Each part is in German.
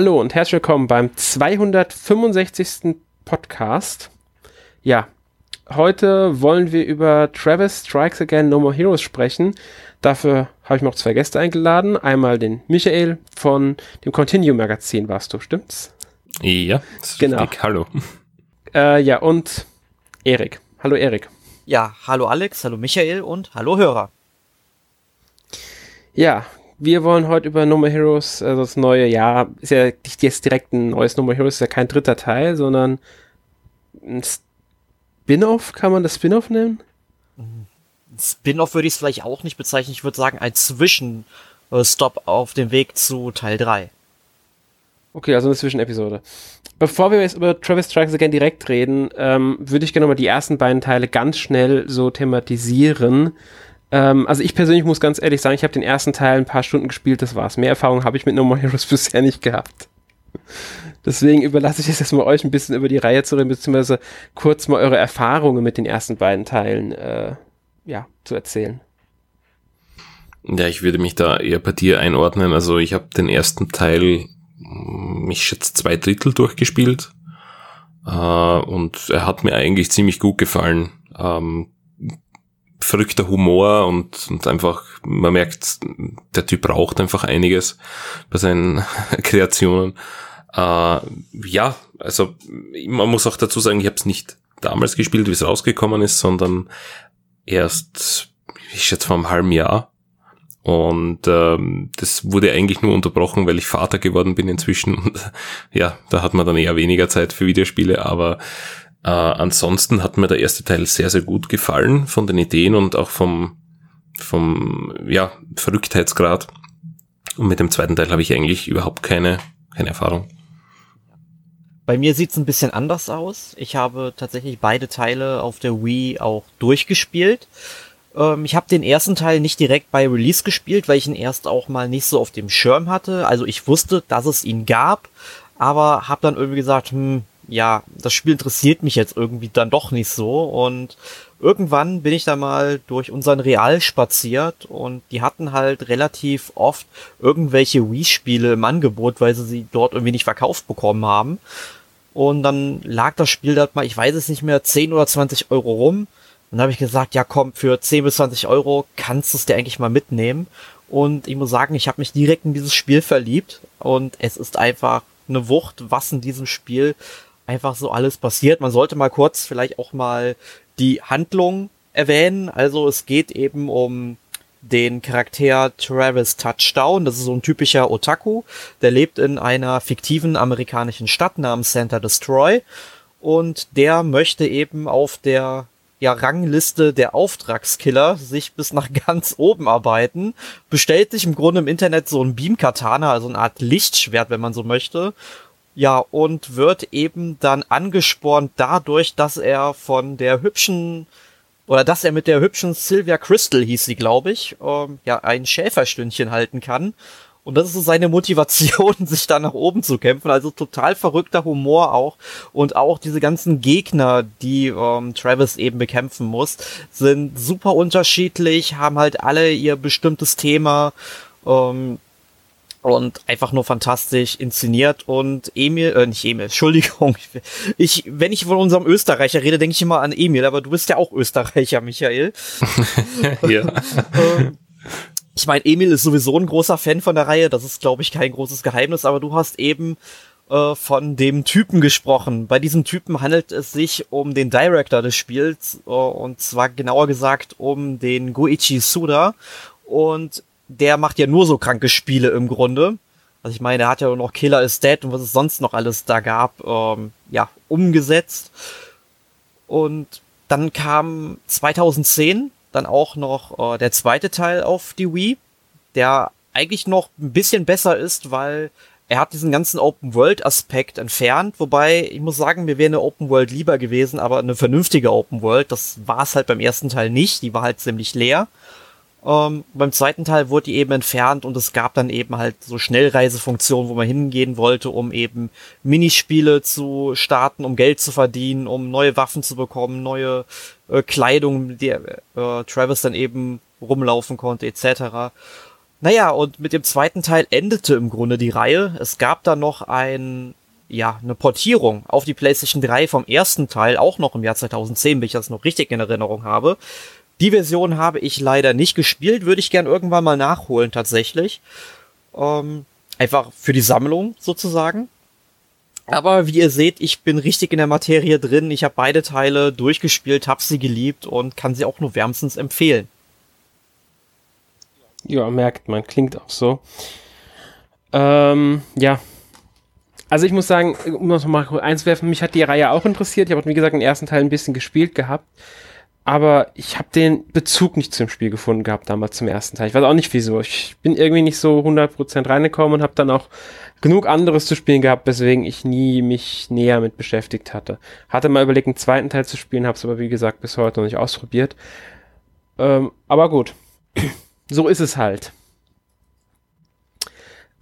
Hallo und herzlich willkommen beim 265. Podcast. Ja, heute wollen wir über Travis Strikes Again No More Heroes sprechen. Dafür habe ich noch zwei Gäste eingeladen. Einmal den Michael von dem Continue Magazin warst du, stimmt's? Ja, genau. Richtig. Hallo. Äh, ja, und Erik. Hallo Erik. Ja, hallo Alex, hallo Michael und hallo Hörer. Ja, wir wollen heute über No More Heroes, also das neue Jahr, ist ja nicht jetzt direkt ein neues No More Heroes, ist ja kein dritter Teil, sondern ein Spin-off, kann man das Spin-off nennen? Spin-off würde ich es vielleicht auch nicht bezeichnen, ich würde sagen ein Zwischenstopp auf dem Weg zu Teil 3. Okay, also eine Zwischenepisode. Bevor wir jetzt über Travis Strikes Again direkt reden, ähm, würde ich gerne mal die ersten beiden Teile ganz schnell so thematisieren. Ähm, also ich persönlich muss ganz ehrlich sagen, ich habe den ersten Teil ein paar Stunden gespielt, das war's. Mehr Erfahrung habe ich mit No More Heroes bisher nicht gehabt. Deswegen überlasse ich jetzt mal euch ein bisschen über die Reihe zu reden, beziehungsweise kurz mal eure Erfahrungen mit den ersten beiden Teilen äh, ja, zu erzählen. Ja, ich würde mich da eher bei dir einordnen. Also ich habe den ersten Teil, ich schätze, zwei Drittel durchgespielt. Äh, und er hat mir eigentlich ziemlich gut gefallen. Ähm, verrückter Humor und, und einfach, man merkt, der Typ braucht einfach einiges bei seinen Kreationen. Äh, ja, also man muss auch dazu sagen, ich habe es nicht damals gespielt, wie es rausgekommen ist, sondern erst, ich schätze, vor einem halben Jahr. Und ähm, das wurde eigentlich nur unterbrochen, weil ich Vater geworden bin inzwischen. Und ja, da hat man dann eher weniger Zeit für Videospiele, aber äh, ansonsten hat mir der erste Teil sehr, sehr gut gefallen von den Ideen und auch vom, vom ja, Verrücktheitsgrad. Und mit dem zweiten Teil habe ich eigentlich überhaupt keine, keine Erfahrung. Bei mir sieht's ein bisschen anders aus. Ich habe tatsächlich beide Teile auf der Wii auch durchgespielt. Ähm, ich habe den ersten Teil nicht direkt bei Release gespielt, weil ich ihn erst auch mal nicht so auf dem Schirm hatte. Also ich wusste, dass es ihn gab, aber habe dann irgendwie gesagt, hm, ja, das Spiel interessiert mich jetzt irgendwie dann doch nicht so. Und irgendwann bin ich da mal durch unseren Real spaziert und die hatten halt relativ oft irgendwelche Wii-Spiele im Angebot, weil sie sie dort irgendwie nicht verkauft bekommen haben. Und dann lag das Spiel dort mal, ich weiß es nicht mehr, 10 oder 20 Euro rum. Und dann habe ich gesagt, ja komm, für 10 bis 20 Euro kannst du es dir eigentlich mal mitnehmen. Und ich muss sagen, ich habe mich direkt in dieses Spiel verliebt. Und es ist einfach eine Wucht, was in diesem Spiel einfach so alles passiert. Man sollte mal kurz vielleicht auch mal die Handlung erwähnen. Also es geht eben um den Charakter Travis Touchdown. Das ist so ein typischer Otaku. Der lebt in einer fiktiven amerikanischen Stadt namens Center Destroy. Und der möchte eben auf der ja, Rangliste der Auftragskiller sich bis nach ganz oben arbeiten, bestellt sich im Grunde im Internet so ein Beam-Katana, also eine Art Lichtschwert, wenn man so möchte, ja, und wird eben dann angespornt dadurch, dass er von der hübschen oder dass er mit der hübschen Sylvia Crystal hieß sie, glaube ich, ähm, ja, ein Schäferstündchen halten kann. Und das ist so seine Motivation, sich da nach oben zu kämpfen. Also total verrückter Humor auch. Und auch diese ganzen Gegner, die ähm, Travis eben bekämpfen muss, sind super unterschiedlich, haben halt alle ihr bestimmtes Thema. Ähm, und einfach nur fantastisch inszeniert und Emil, äh, nicht Emil, Entschuldigung, ich, wenn ich von unserem Österreicher rede, denke ich immer an Emil, aber du bist ja auch Österreicher, Michael. ja. Ähm, ich meine, Emil ist sowieso ein großer Fan von der Reihe, das ist, glaube ich, kein großes Geheimnis, aber du hast eben äh, von dem Typen gesprochen. Bei diesem Typen handelt es sich um den Director des Spiels, äh, und zwar genauer gesagt um den Goichi Suda. Und der macht ja nur so kranke Spiele im Grunde. Also ich meine, er hat ja noch Killer is Dead und was es sonst noch alles da gab, ähm, ja, umgesetzt. Und dann kam 2010 dann auch noch äh, der zweite Teil auf die Wii, der eigentlich noch ein bisschen besser ist, weil er hat diesen ganzen Open-World-Aspekt entfernt, wobei ich muss sagen, mir wäre eine Open-World lieber gewesen, aber eine vernünftige Open-World, das war es halt beim ersten Teil nicht, die war halt ziemlich leer. Ähm, beim zweiten Teil wurde die eben entfernt und es gab dann eben halt so Schnellreisefunktionen, wo man hingehen wollte, um eben Minispiele zu starten, um Geld zu verdienen, um neue Waffen zu bekommen, neue äh, Kleidung, die äh, Travis dann eben rumlaufen konnte, etc. Naja, und mit dem zweiten Teil endete im Grunde die Reihe. Es gab da noch ein, ja, eine Portierung auf die PlayStation 3 vom ersten Teil, auch noch im Jahr 2010, wenn ich das noch richtig in Erinnerung habe. Die Version habe ich leider nicht gespielt, würde ich gern irgendwann mal nachholen tatsächlich. Ähm, einfach für die Sammlung sozusagen. Aber wie ihr seht, ich bin richtig in der Materie drin. Ich habe beide Teile durchgespielt, habe sie geliebt und kann sie auch nur wärmstens empfehlen. Ja, merkt man, klingt auch so. Ähm, ja. Also ich muss sagen, um noch mal eins werfen, mich hat die Reihe auch interessiert. Ich habe, wie gesagt, den ersten Teil ein bisschen gespielt gehabt. Aber ich habe den Bezug nicht zum Spiel gefunden gehabt damals zum ersten Teil. Ich weiß auch nicht wieso. Ich bin irgendwie nicht so 100% reingekommen und habe dann auch genug anderes zu spielen gehabt, weswegen ich nie mich näher mit beschäftigt hatte. Hatte mal überlegt, einen zweiten Teil zu spielen, habe es aber wie gesagt bis heute noch nicht ausprobiert. Ähm, aber gut, so ist es halt.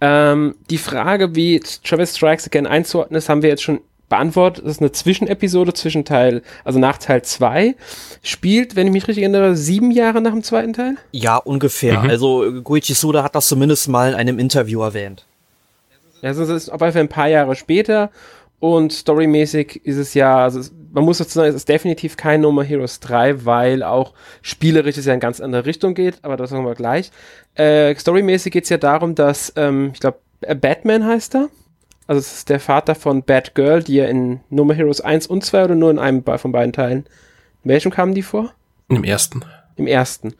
Ähm, die Frage, wie Travis Strikes Again einzuordnen ist, haben wir jetzt schon beantwortet. Das ist eine Zwischenepisode zwischen Teil, also nach Teil 2. Spielt, wenn ich mich richtig erinnere, sieben Jahre nach dem zweiten Teil? Ja, ungefähr. Mhm. Also Goichi Suda hat das zumindest mal in einem Interview erwähnt. Ja, also es ist auf jeden Fall ein paar Jahre später und storymäßig ist es ja, also es, man muss dazu sagen, es ist definitiv kein No More Heroes 3, weil auch spielerisch es ja in ganz andere Richtung geht, aber das sagen wir gleich. Äh, storymäßig geht es ja darum, dass, ähm, ich glaube, Batman heißt er. Also es ist der Vater von Batgirl, die ja in No More Heroes 1 und 2 oder nur in einem von beiden Teilen. In welchem kamen die vor? Im ersten. Im ersten.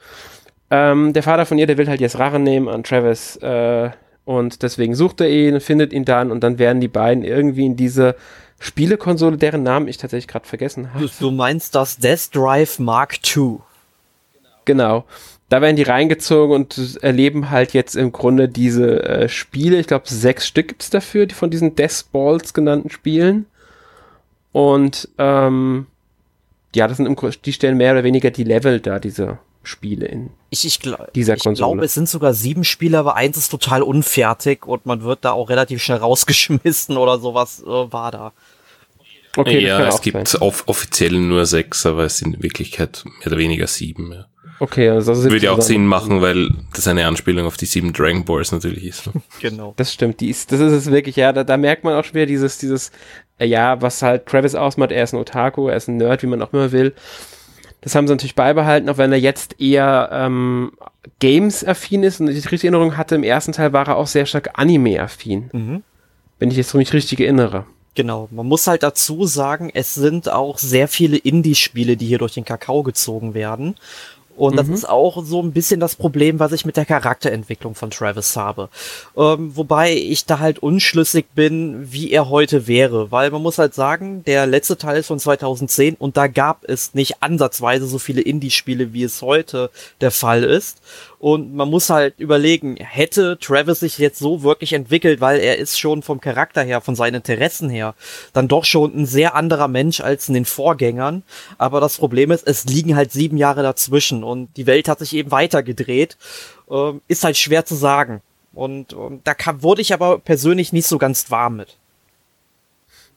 Ähm, der Vater von ihr, der will halt jetzt Rache nehmen an Travis äh, und deswegen sucht er ihn, findet ihn dann und dann werden die beiden irgendwie in diese Spielekonsole, deren Namen ich tatsächlich gerade vergessen habe. Du meinst das Death Drive Mark II. Genau. Da werden die reingezogen und erleben halt jetzt im Grunde diese äh, Spiele. Ich glaube, sechs Stück gibt es dafür, die von diesen Death Balls genannten Spielen. Und ähm, ja, das sind im, die stellen mehr oder weniger die Level da, diese Spiele in ich, ich, dieser ich Konsole. Ich glaube, es sind sogar sieben Spiele, aber eins ist total unfertig und man wird da auch relativ schnell rausgeschmissen oder sowas äh, war da. Okay, ja, es gibt off offiziell nur sechs, aber es sind in Wirklichkeit mehr oder weniger sieben. Ja. Okay, also das würde ja auch Sinn machen, weil das eine Anspielung auf die sieben Dragon Balls natürlich ist. Ne? genau. Das stimmt, die ist, das ist es wirklich, ja, da, da merkt man auch schon wieder dieses, dieses, äh, ja, was halt Travis ausmacht, er ist ein Otaku, er ist ein Nerd, wie man auch immer will. Das haben sie natürlich beibehalten, auch wenn er jetzt eher ähm, Games-affin ist. Und ich die richtige Erinnerung hatte, im ersten Teil war er auch sehr stark Anime-affin. Mhm. Wenn ich jetzt mich richtig erinnere. Genau, man muss halt dazu sagen, es sind auch sehr viele Indie-Spiele, die hier durch den Kakao gezogen werden. Und mhm. das ist auch so ein bisschen das Problem, was ich mit der Charakterentwicklung von Travis habe. Ähm, wobei ich da halt unschlüssig bin, wie er heute wäre. Weil man muss halt sagen, der letzte Teil ist von 2010 und da gab es nicht ansatzweise so viele Indie-Spiele, wie es heute der Fall ist. Und man muss halt überlegen, hätte Travis sich jetzt so wirklich entwickelt, weil er ist schon vom Charakter her, von seinen Interessen her, dann doch schon ein sehr anderer Mensch als in den Vorgängern. Aber das Problem ist, es liegen halt sieben Jahre dazwischen und die Welt hat sich eben weitergedreht. Ähm, ist halt schwer zu sagen. Und, und da kam, wurde ich aber persönlich nicht so ganz warm mit.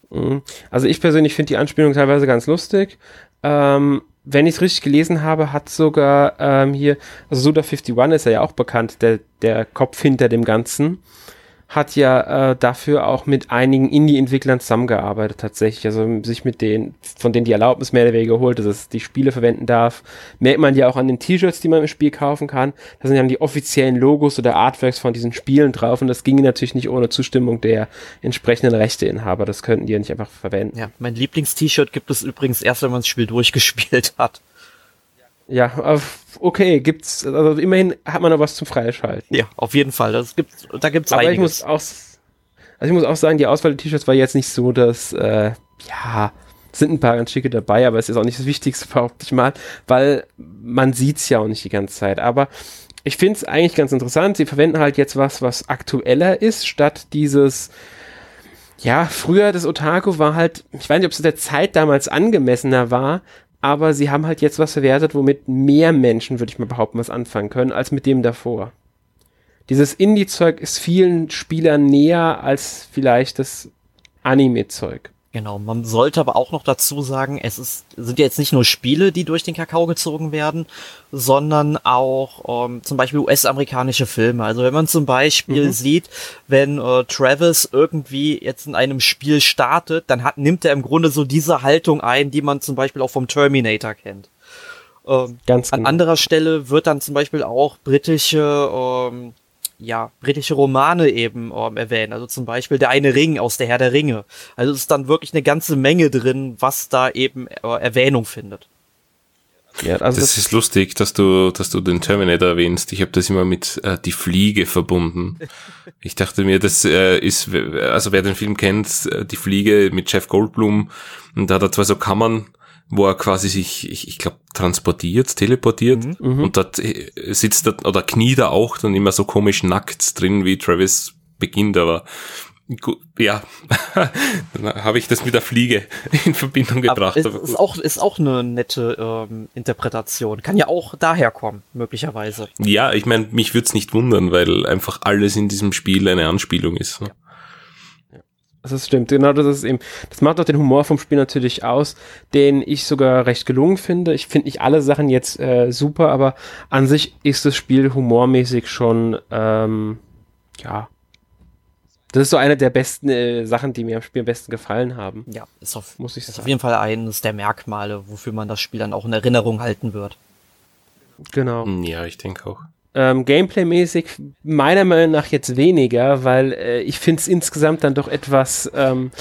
Mhm. Also ich persönlich finde die Anspielung teilweise ganz lustig. Ähm, wenn ich es richtig gelesen habe, hat sogar ähm, hier, also Suda51 ist ja auch bekannt, der, der Kopf hinter dem Ganzen hat ja äh, dafür auch mit einigen Indie-Entwicklern zusammengearbeitet tatsächlich. Also sich mit denen, von denen die Erlaubnis mehr oder weniger geholt, dass es die Spiele verwenden darf. Merkt man ja auch an den T-Shirts, die man im Spiel kaufen kann. Da sind ja die offiziellen Logos oder Artworks von diesen Spielen drauf und das ginge natürlich nicht ohne Zustimmung der entsprechenden Rechteinhaber. Das könnten die ja nicht einfach verwenden. Ja, mein Lieblings-T-Shirt gibt es übrigens erst, wenn man das Spiel durchgespielt hat. Ja, okay, gibt's, also immerhin hat man noch was zum Freischalten. Ja, auf jeden Fall. Das gibt, da gibt's Aber einiges. ich muss auch, also ich muss auch sagen, die Auswahl der T-Shirts war jetzt nicht so, dass, äh, ja, sind ein paar ganz schicke dabei, aber es ist auch nicht das Wichtigste, behaupte ich mal, weil man sieht's ja auch nicht die ganze Zeit. Aber ich finde es eigentlich ganz interessant. Sie verwenden halt jetzt was, was aktueller ist, statt dieses, ja, früher das Otaku war halt, ich weiß nicht, ob es der Zeit damals angemessener war, aber sie haben halt jetzt was verwertet, womit mehr Menschen, würde ich mal behaupten, was anfangen können, als mit dem davor. Dieses Indie-Zeug ist vielen Spielern näher als vielleicht das Anime-Zeug. Genau, man sollte aber auch noch dazu sagen, es ist, sind ja jetzt nicht nur Spiele, die durch den Kakao gezogen werden, sondern auch ähm, zum Beispiel US-amerikanische Filme. Also wenn man zum Beispiel mhm. sieht, wenn äh, Travis irgendwie jetzt in einem Spiel startet, dann hat, nimmt er im Grunde so diese Haltung ein, die man zum Beispiel auch vom Terminator kennt. Ähm, Ganz genau. An anderer Stelle wird dann zum Beispiel auch britische ähm, ja, britische Romane eben ähm, erwähnen. Also zum Beispiel Der eine Ring aus der Herr der Ringe. Also es ist dann wirklich eine ganze Menge drin, was da eben äh, Erwähnung findet. Ja, also das, das, ist lustig, dass du, dass du den Terminator erwähnst. Ich habe das immer mit äh, die Fliege verbunden. Ich dachte mir, das äh, ist, also wer den Film kennt, äh, die Fliege mit Jeff Goldblum, und da hat er zwei so Kammern wo er quasi sich, ich, ich glaube, transportiert, teleportiert mhm. mhm. und dort äh, sitzt er oder kniet er auch dann immer so komisch nackt drin, wie Travis beginnt, aber gut, ja, dann habe ich das mit der Fliege in Verbindung gebracht. Aber ist, ist, auch, ist auch eine nette ähm, Interpretation. Kann ja auch daher kommen, möglicherweise. Ja, ich meine, mich würde es nicht wundern, weil einfach alles in diesem Spiel eine Anspielung ist. Ne? Ja. Das stimmt, genau das ist eben. Das macht auch den Humor vom Spiel natürlich aus, den ich sogar recht gelungen finde. Ich finde nicht alle Sachen jetzt äh, super, aber an sich ist das Spiel humormäßig schon, ähm, ja. Das ist so eine der besten äh, Sachen, die mir am Spiel am besten gefallen haben. Ja, ist auf, muss ich ist sagen. auf jeden Fall eines der Merkmale, wofür man das Spiel dann auch in Erinnerung halten wird. Genau. Ja, ich denke auch. Ähm, Gameplay-mäßig meiner Meinung nach jetzt weniger, weil äh, ich finde es insgesamt dann doch etwas, ähm,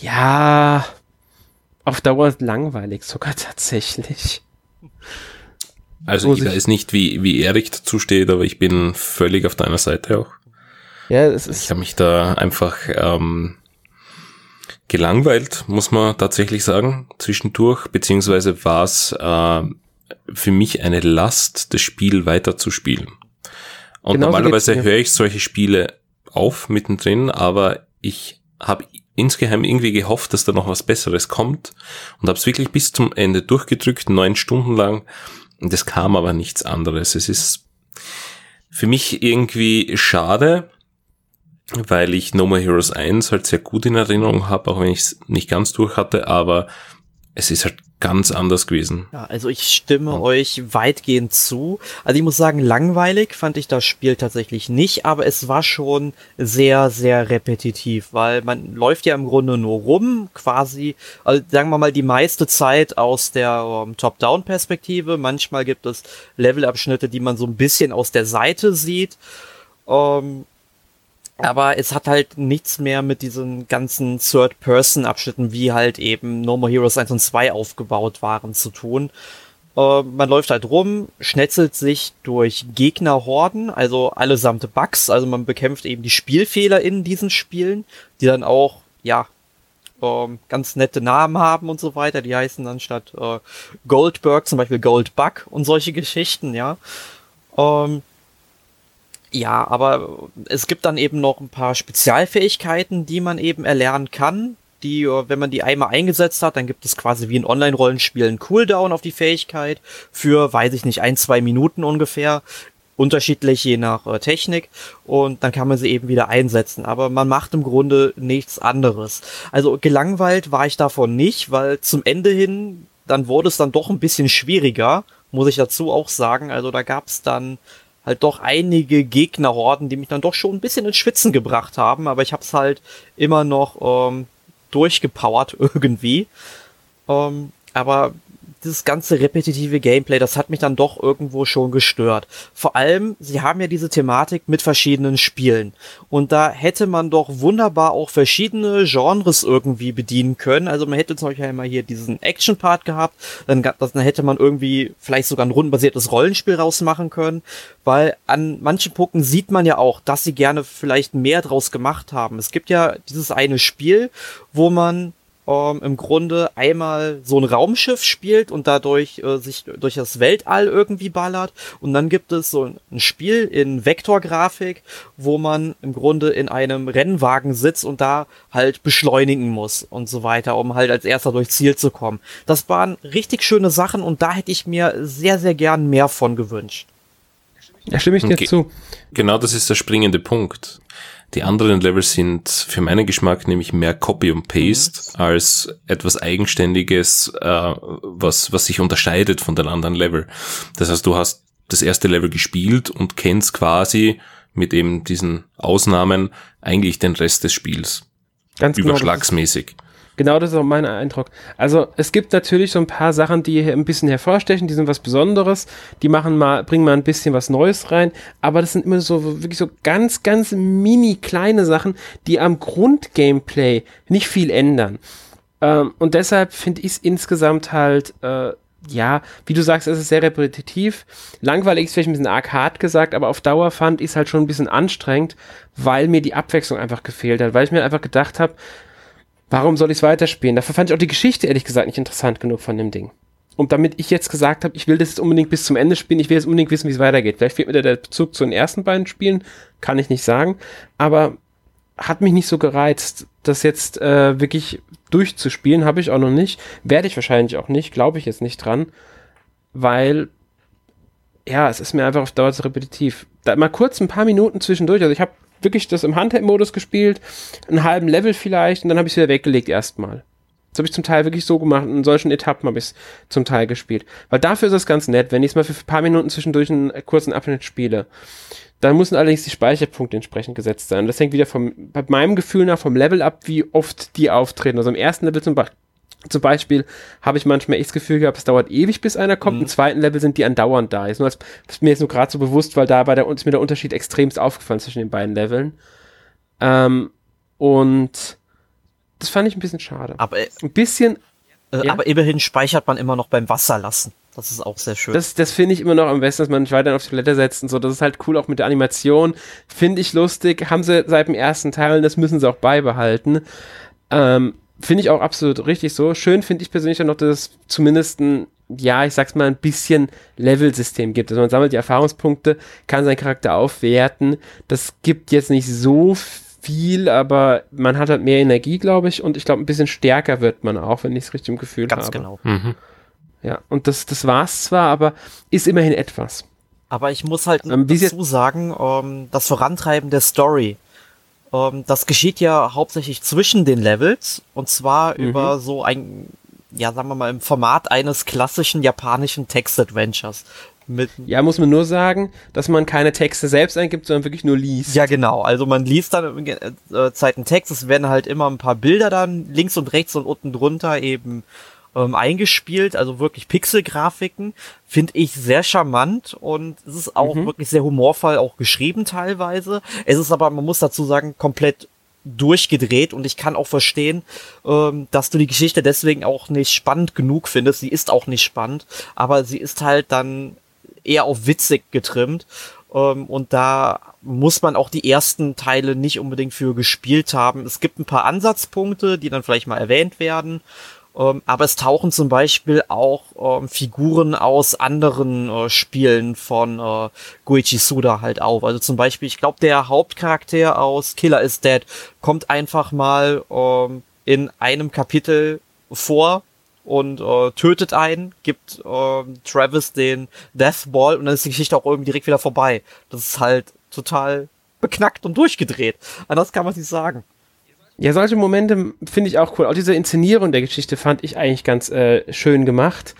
ja, auf Dauer langweilig sogar tatsächlich. Also ich weiß nicht, wie, wie Erik dazu steht, aber ich bin völlig auf deiner Seite auch. Ja, es ist. Ich habe mich da einfach ähm, gelangweilt, muss man tatsächlich sagen, zwischendurch, beziehungsweise war es äh, für mich eine Last, das Spiel weiterzuspielen. Und Genauso normalerweise höre ich solche Spiele auf mittendrin, aber ich habe insgeheim irgendwie gehofft, dass da noch was Besseres kommt und habe es wirklich bis zum Ende durchgedrückt, neun Stunden lang. Und es kam aber nichts anderes. Es ist für mich irgendwie schade, weil ich No More Heroes 1 halt sehr gut in Erinnerung habe, auch wenn ich es nicht ganz durch hatte, aber es ist halt ganz anders gewesen. Ja, also ich stimme ja. euch weitgehend zu. Also ich muss sagen, langweilig fand ich das Spiel tatsächlich nicht, aber es war schon sehr, sehr repetitiv, weil man läuft ja im Grunde nur rum, quasi, also sagen wir mal, die meiste Zeit aus der um, ähm, Top-Down-Perspektive. Manchmal gibt es Levelabschnitte, die man so ein bisschen aus der Seite sieht. Ähm, aber es hat halt nichts mehr mit diesen ganzen Third-Person-Abschnitten, wie halt eben No More Heroes 1 und 2 aufgebaut waren, zu tun. Äh, man läuft halt rum, schnetzelt sich durch Gegnerhorden, also allesamt Bugs, also man bekämpft eben die Spielfehler in diesen Spielen, die dann auch, ja, ähm, ganz nette Namen haben und so weiter. Die heißen dann statt äh, Goldberg zum Beispiel Goldbug und solche Geschichten, ja. Ähm, ja, aber es gibt dann eben noch ein paar Spezialfähigkeiten, die man eben erlernen kann. Die, wenn man die einmal eingesetzt hat, dann gibt es quasi wie ein Online-Rollenspiel einen Cooldown auf die Fähigkeit für, weiß ich nicht, ein, zwei Minuten ungefähr. Unterschiedlich je nach äh, Technik und dann kann man sie eben wieder einsetzen. Aber man macht im Grunde nichts anderes. Also gelangweilt war ich davon nicht, weil zum Ende hin, dann wurde es dann doch ein bisschen schwieriger, muss ich dazu auch sagen. Also da gab es dann halt doch einige Gegnerhorden, die mich dann doch schon ein bisschen ins Schwitzen gebracht haben, aber ich habe es halt immer noch ähm, durchgepowert irgendwie. Ähm, aber dieses ganze repetitive Gameplay, das hat mich dann doch irgendwo schon gestört. Vor allem, sie haben ja diese Thematik mit verschiedenen Spielen. Und da hätte man doch wunderbar auch verschiedene Genres irgendwie bedienen können. Also man hätte zum Beispiel einmal hier diesen Action-Part gehabt, dann, dann hätte man irgendwie vielleicht sogar ein rundenbasiertes Rollenspiel rausmachen können, weil an manchen Punkten sieht man ja auch, dass sie gerne vielleicht mehr draus gemacht haben. Es gibt ja dieses eine Spiel, wo man ähm, im Grunde einmal so ein Raumschiff spielt und dadurch äh, sich durch das Weltall irgendwie ballert. Und dann gibt es so ein Spiel in Vektorgrafik, wo man im Grunde in einem Rennwagen sitzt und da halt beschleunigen muss und so weiter, um halt als erster durchs Ziel zu kommen. Das waren richtig schöne Sachen und da hätte ich mir sehr, sehr gern mehr von gewünscht. Da stimme ich dir okay. zu. Genau das ist der springende Punkt Die anderen Level sind für meinen Geschmack nämlich mehr Copy und Paste mhm. als etwas Eigenständiges, äh, was, was sich unterscheidet von den anderen Level. Das heißt, du hast das erste Level gespielt und kennst quasi mit eben diesen Ausnahmen eigentlich den Rest des Spiels. Ganz genau, Überschlagsmäßig. Genau, Genau das ist auch mein Eindruck. Also es gibt natürlich so ein paar Sachen, die hier ein bisschen hervorstechen, die sind was Besonderes, die machen mal, bringen mal ein bisschen was Neues rein, aber das sind immer so wirklich so ganz, ganz mini kleine Sachen, die am Grundgameplay nicht viel ändern. Ähm, und deshalb finde ich es insgesamt halt, äh, ja, wie du sagst, es ist sehr repetitiv. Langweilig ist vielleicht ein bisschen arg hart gesagt, aber auf Dauer fand ich es halt schon ein bisschen anstrengend, weil mir die Abwechslung einfach gefehlt hat, weil ich mir einfach gedacht habe, Warum soll ich es weiterspielen? Dafür fand ich auch die Geschichte ehrlich gesagt nicht interessant genug von dem Ding. Und damit ich jetzt gesagt habe, ich will das jetzt unbedingt bis zum Ende spielen, ich will jetzt unbedingt wissen, wie es weitergeht. Vielleicht fehlt mir der Bezug zu den ersten beiden Spielen, kann ich nicht sagen. Aber hat mich nicht so gereizt, das jetzt äh, wirklich durchzuspielen, habe ich auch noch nicht. Werde ich wahrscheinlich auch nicht, glaube ich jetzt nicht dran. Weil, ja, es ist mir einfach auf Dauer zu repetitiv. Da mal kurz ein paar Minuten zwischendurch. Also ich habe wirklich das im Handheld-Modus gespielt, einen halben Level vielleicht und dann habe ich es wieder weggelegt erstmal. Das habe ich zum Teil wirklich so gemacht. In solchen Etappen habe ich es zum Teil gespielt. Weil dafür ist es ganz nett, wenn ich es mal für ein paar Minuten zwischendurch einen kurzen Abschnitt spiele. Dann müssen allerdings die Speicherpunkte entsprechend gesetzt sein. Das hängt wieder vom, bei meinem Gefühl nach vom Level ab, wie oft die auftreten. Also im ersten Level zum, Beispiel zum Beispiel habe ich manchmal echt das Gefühl gehabt, es dauert ewig, bis einer kommt. Mhm. Im zweiten Level sind die andauernd da. Ist, nur als, ist mir jetzt nur gerade so bewusst, weil da der, ist mir der Unterschied extremst aufgefallen zwischen den beiden Leveln. Ähm, und das fand ich ein bisschen schade. Aber, äh, ein bisschen. Äh, ja? Aber immerhin speichert man immer noch beim Wasserlassen. Das ist auch sehr schön. Das, das finde ich immer noch am besten, dass man nicht weiter auf die Toilette setzt und so. Das ist halt cool, auch mit der Animation. Finde ich lustig. Haben sie seit dem ersten Teil und das müssen sie auch beibehalten. Ähm, Finde ich auch absolut richtig so. Schön finde ich persönlich auch noch, dass es zumindest ein, ja, ich sag's mal, ein bisschen Level-System gibt. Also man sammelt die Erfahrungspunkte, kann seinen Charakter aufwerten. Das gibt jetzt nicht so viel, aber man hat halt mehr Energie, glaube ich, und ich glaube, ein bisschen stärker wird man auch, wenn ich es richtig im Gefühl Ganz habe. Ganz genau. Mhm. Ja, und das, das war's zwar, aber ist immerhin etwas. Aber ich muss halt ähm, dazu sagen, ähm, das Vorantreiben der Story ähm, das geschieht ja hauptsächlich zwischen den Levels und zwar mhm. über so ein, ja, sagen wir mal, im Format eines klassischen japanischen Text-Adventures. Mit ja, muss man nur sagen, dass man keine Texte selbst eingibt, sondern wirklich nur liest. Ja, genau. Also man liest dann äh, Zeit einen Text, es werden halt immer ein paar Bilder dann links und rechts und unten drunter eben ähm, eingespielt, also wirklich Pixelgrafiken, finde ich sehr charmant und es ist auch mhm. wirklich sehr humorvoll auch geschrieben teilweise. Es ist aber, man muss dazu sagen, komplett durchgedreht und ich kann auch verstehen, ähm, dass du die Geschichte deswegen auch nicht spannend genug findest. Sie ist auch nicht spannend, aber sie ist halt dann eher auf witzig getrimmt ähm, und da muss man auch die ersten Teile nicht unbedingt für gespielt haben. Es gibt ein paar Ansatzpunkte, die dann vielleicht mal erwähnt werden ähm, aber es tauchen zum Beispiel auch ähm, Figuren aus anderen äh, Spielen von äh, Goichi Suda halt auf. Also zum Beispiel, ich glaube, der Hauptcharakter aus Killer is Dead kommt einfach mal ähm, in einem Kapitel vor und äh, tötet einen, gibt äh, Travis den Death Ball und dann ist die Geschichte auch irgendwie direkt wieder vorbei. Das ist halt total beknackt und durchgedreht. Anders kann man es nicht sagen. Ja, solche Momente finde ich auch cool. Auch diese Inszenierung der Geschichte fand ich eigentlich ganz äh, schön gemacht.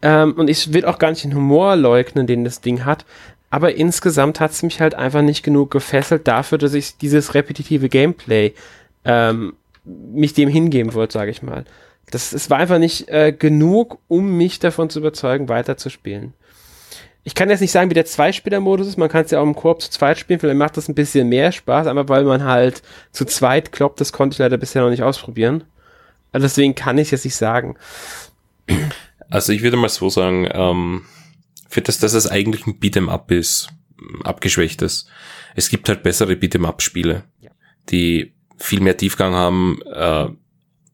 Ähm, und ich will auch gar nicht den Humor leugnen, den das Ding hat. Aber insgesamt hat es mich halt einfach nicht genug gefesselt dafür, dass ich dieses repetitive Gameplay ähm, mich dem hingeben wollte, sage ich mal. Das, es war einfach nicht äh, genug, um mich davon zu überzeugen, weiterzuspielen ich kann jetzt nicht sagen, wie der Zweispieler-Modus ist. Man kann es ja auch im Koop zu zweit spielen. Vielleicht macht das ein bisschen mehr Spaß, aber weil man halt zu zweit kloppt, das konnte ich leider bisher noch nicht ausprobieren. Also deswegen kann ich es jetzt nicht sagen. Also ich würde mal so sagen, ähm, für das, dass es eigentlich ein Beat'em Up ist, abgeschwächtes. Es gibt halt bessere Beat'em Up Spiele, ja. die viel mehr Tiefgang haben äh,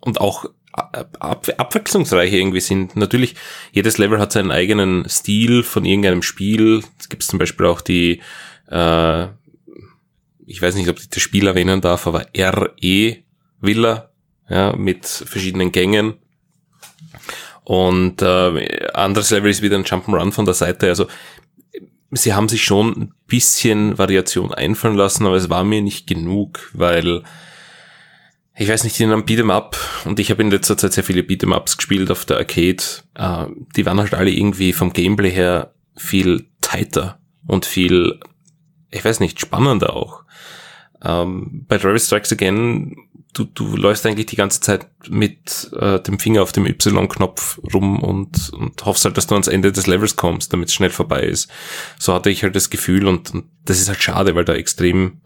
und auch ab, abwechslungsreich irgendwie sind. Natürlich, jedes Level hat seinen eigenen Stil von irgendeinem Spiel. Es gibt zum Beispiel auch die, äh, ich weiß nicht, ob ich das Spiel erwähnen darf, aber RE Villa, ja, mit verschiedenen Gängen. Und äh, anderes Level ist wieder ein Jump'n'Run von der Seite. Also sie haben sich schon ein bisschen Variation einfallen lassen, aber es war mir nicht genug, weil ich weiß nicht, in einem Beat'em Up und ich habe in letzter Zeit sehr viele Beat'em Ups gespielt auf der Arcade. Äh, die waren halt alle irgendwie vom Gameplay her viel tighter und viel, ich weiß nicht, spannender auch. Ähm, bei Travis Strikes Again, du, du läufst eigentlich die ganze Zeit mit äh, dem Finger auf dem Y-Knopf rum und, und hoffst halt, dass du ans Ende des Levels kommst, damit es schnell vorbei ist. So hatte ich halt das Gefühl und, und das ist halt schade, weil da extrem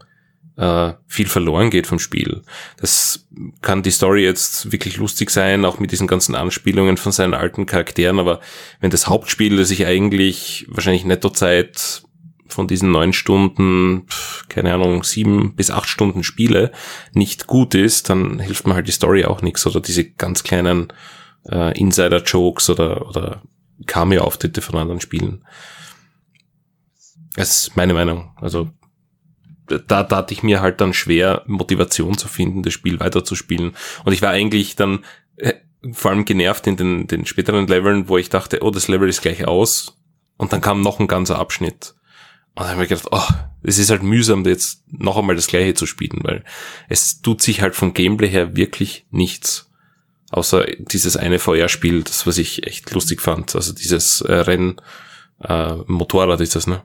äh, viel verloren geht vom Spiel. Das kann die Story jetzt wirklich lustig sein, auch mit diesen ganzen Anspielungen von seinen alten Charakteren, aber wenn das Hauptspiel, das ich eigentlich wahrscheinlich Nettozeit von diesen neun Stunden, keine Ahnung, sieben bis acht Stunden Spiele nicht gut ist, dann hilft mir halt die Story auch nichts oder diese ganz kleinen äh, Insider-Jokes oder, oder Cameo-Auftritte von anderen Spielen. Das ist meine Meinung. Also da, da hatte ich mir halt dann schwer, Motivation zu finden, das Spiel weiterzuspielen. Und ich war eigentlich dann äh, vor allem genervt in den, den späteren Leveln, wo ich dachte, oh, das Level ist gleich aus. Und dann kam noch ein ganzer Abschnitt. Und dann habe ich gedacht, oh, es ist halt mühsam, jetzt noch einmal das gleiche zu spielen, weil es tut sich halt vom Gameplay her wirklich nichts. Außer dieses eine VR-Spiel, das was ich echt lustig fand. Also dieses äh, Renn, äh, Motorrad ist das, ne?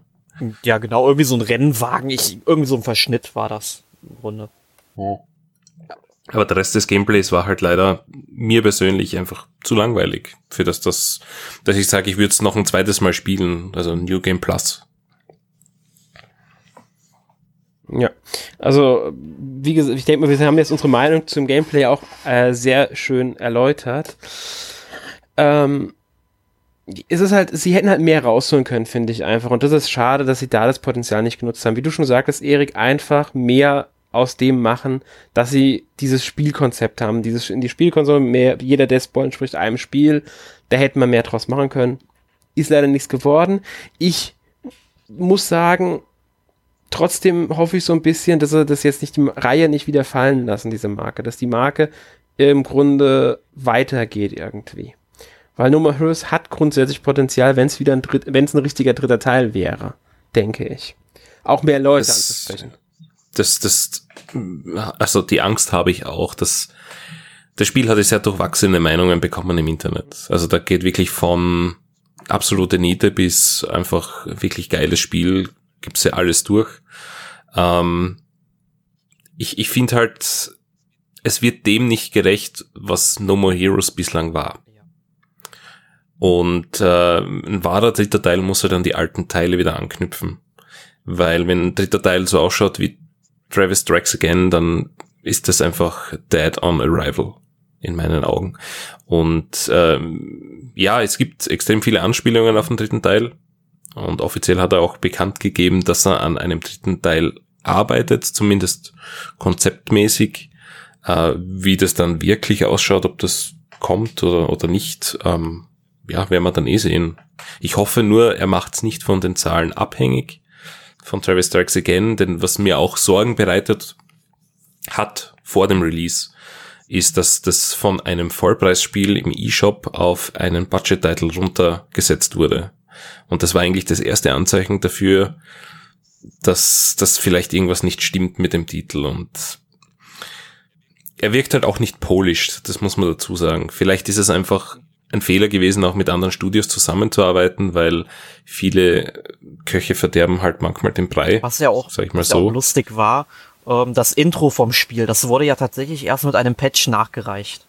Ja, genau, irgendwie so ein Rennwagen, ich, irgendwie so ein Verschnitt war das im Grunde. Ja. Aber der Rest des Gameplays war halt leider mir persönlich einfach zu langweilig, für das, das dass ich sage, ich würde es noch ein zweites Mal spielen, also New Game Plus. Ja, also wie gesagt, ich denke mal, wir haben jetzt unsere Meinung zum Gameplay auch äh, sehr schön erläutert. Ähm, ist es halt, sie hätten halt mehr rausholen können, finde ich einfach. Und das ist schade, dass sie da das Potenzial nicht genutzt haben. Wie du schon sagtest, Erik, einfach mehr aus dem machen, dass sie dieses Spielkonzept haben, dieses in die Spielkonsole mehr, jeder Deathball entspricht einem Spiel, da hätten wir mehr draus machen können. Ist leider nichts geworden. Ich muss sagen, trotzdem hoffe ich so ein bisschen, dass er das jetzt nicht die Reihe nicht wieder fallen lassen, diese Marke, dass die Marke im Grunde weitergeht irgendwie. Weil No More Heroes hat grundsätzlich Potenzial, wenn es wieder ein Dritt, wenn es ein richtiger dritter Teil wäre, denke ich. Auch mehr Leute das, anzusprechen. Das, das, also die Angst habe ich auch, dass das Spiel hatte sehr durchwachsene Meinungen bekommen im Internet. Also da geht wirklich von absolute Niete bis einfach wirklich geiles Spiel, gibt's ja alles durch. Ähm, ich ich finde halt, es wird dem nicht gerecht, was No More Heroes bislang war. Und äh, ein wahrer dritter Teil muss halt an die alten Teile wieder anknüpfen. Weil wenn ein dritter Teil so ausschaut wie Travis Strikes Again, dann ist das einfach dead on arrival in meinen Augen. Und ähm, ja, es gibt extrem viele Anspielungen auf den dritten Teil. Und offiziell hat er auch bekannt gegeben, dass er an einem dritten Teil arbeitet, zumindest konzeptmäßig. Äh, wie das dann wirklich ausschaut, ob das kommt oder, oder nicht, ähm, ja, werden wir dann eh sehen. Ich hoffe nur, er macht's nicht von den Zahlen abhängig von Travis Strikes Again, denn was mir auch Sorgen bereitet hat vor dem Release, ist, dass das von einem Vollpreisspiel im eShop auf einen Budget-Title runtergesetzt wurde. Und das war eigentlich das erste Anzeichen dafür, dass, dass vielleicht irgendwas nicht stimmt mit dem Titel und er wirkt halt auch nicht polish, das muss man dazu sagen. Vielleicht ist es einfach ein Fehler gewesen, auch mit anderen Studios zusammenzuarbeiten, weil viele Köche verderben halt manchmal den Brei. Was ja auch, sag ich mal was so. Ja auch lustig war, ähm, das Intro vom Spiel, das wurde ja tatsächlich erst mit einem Patch nachgereicht.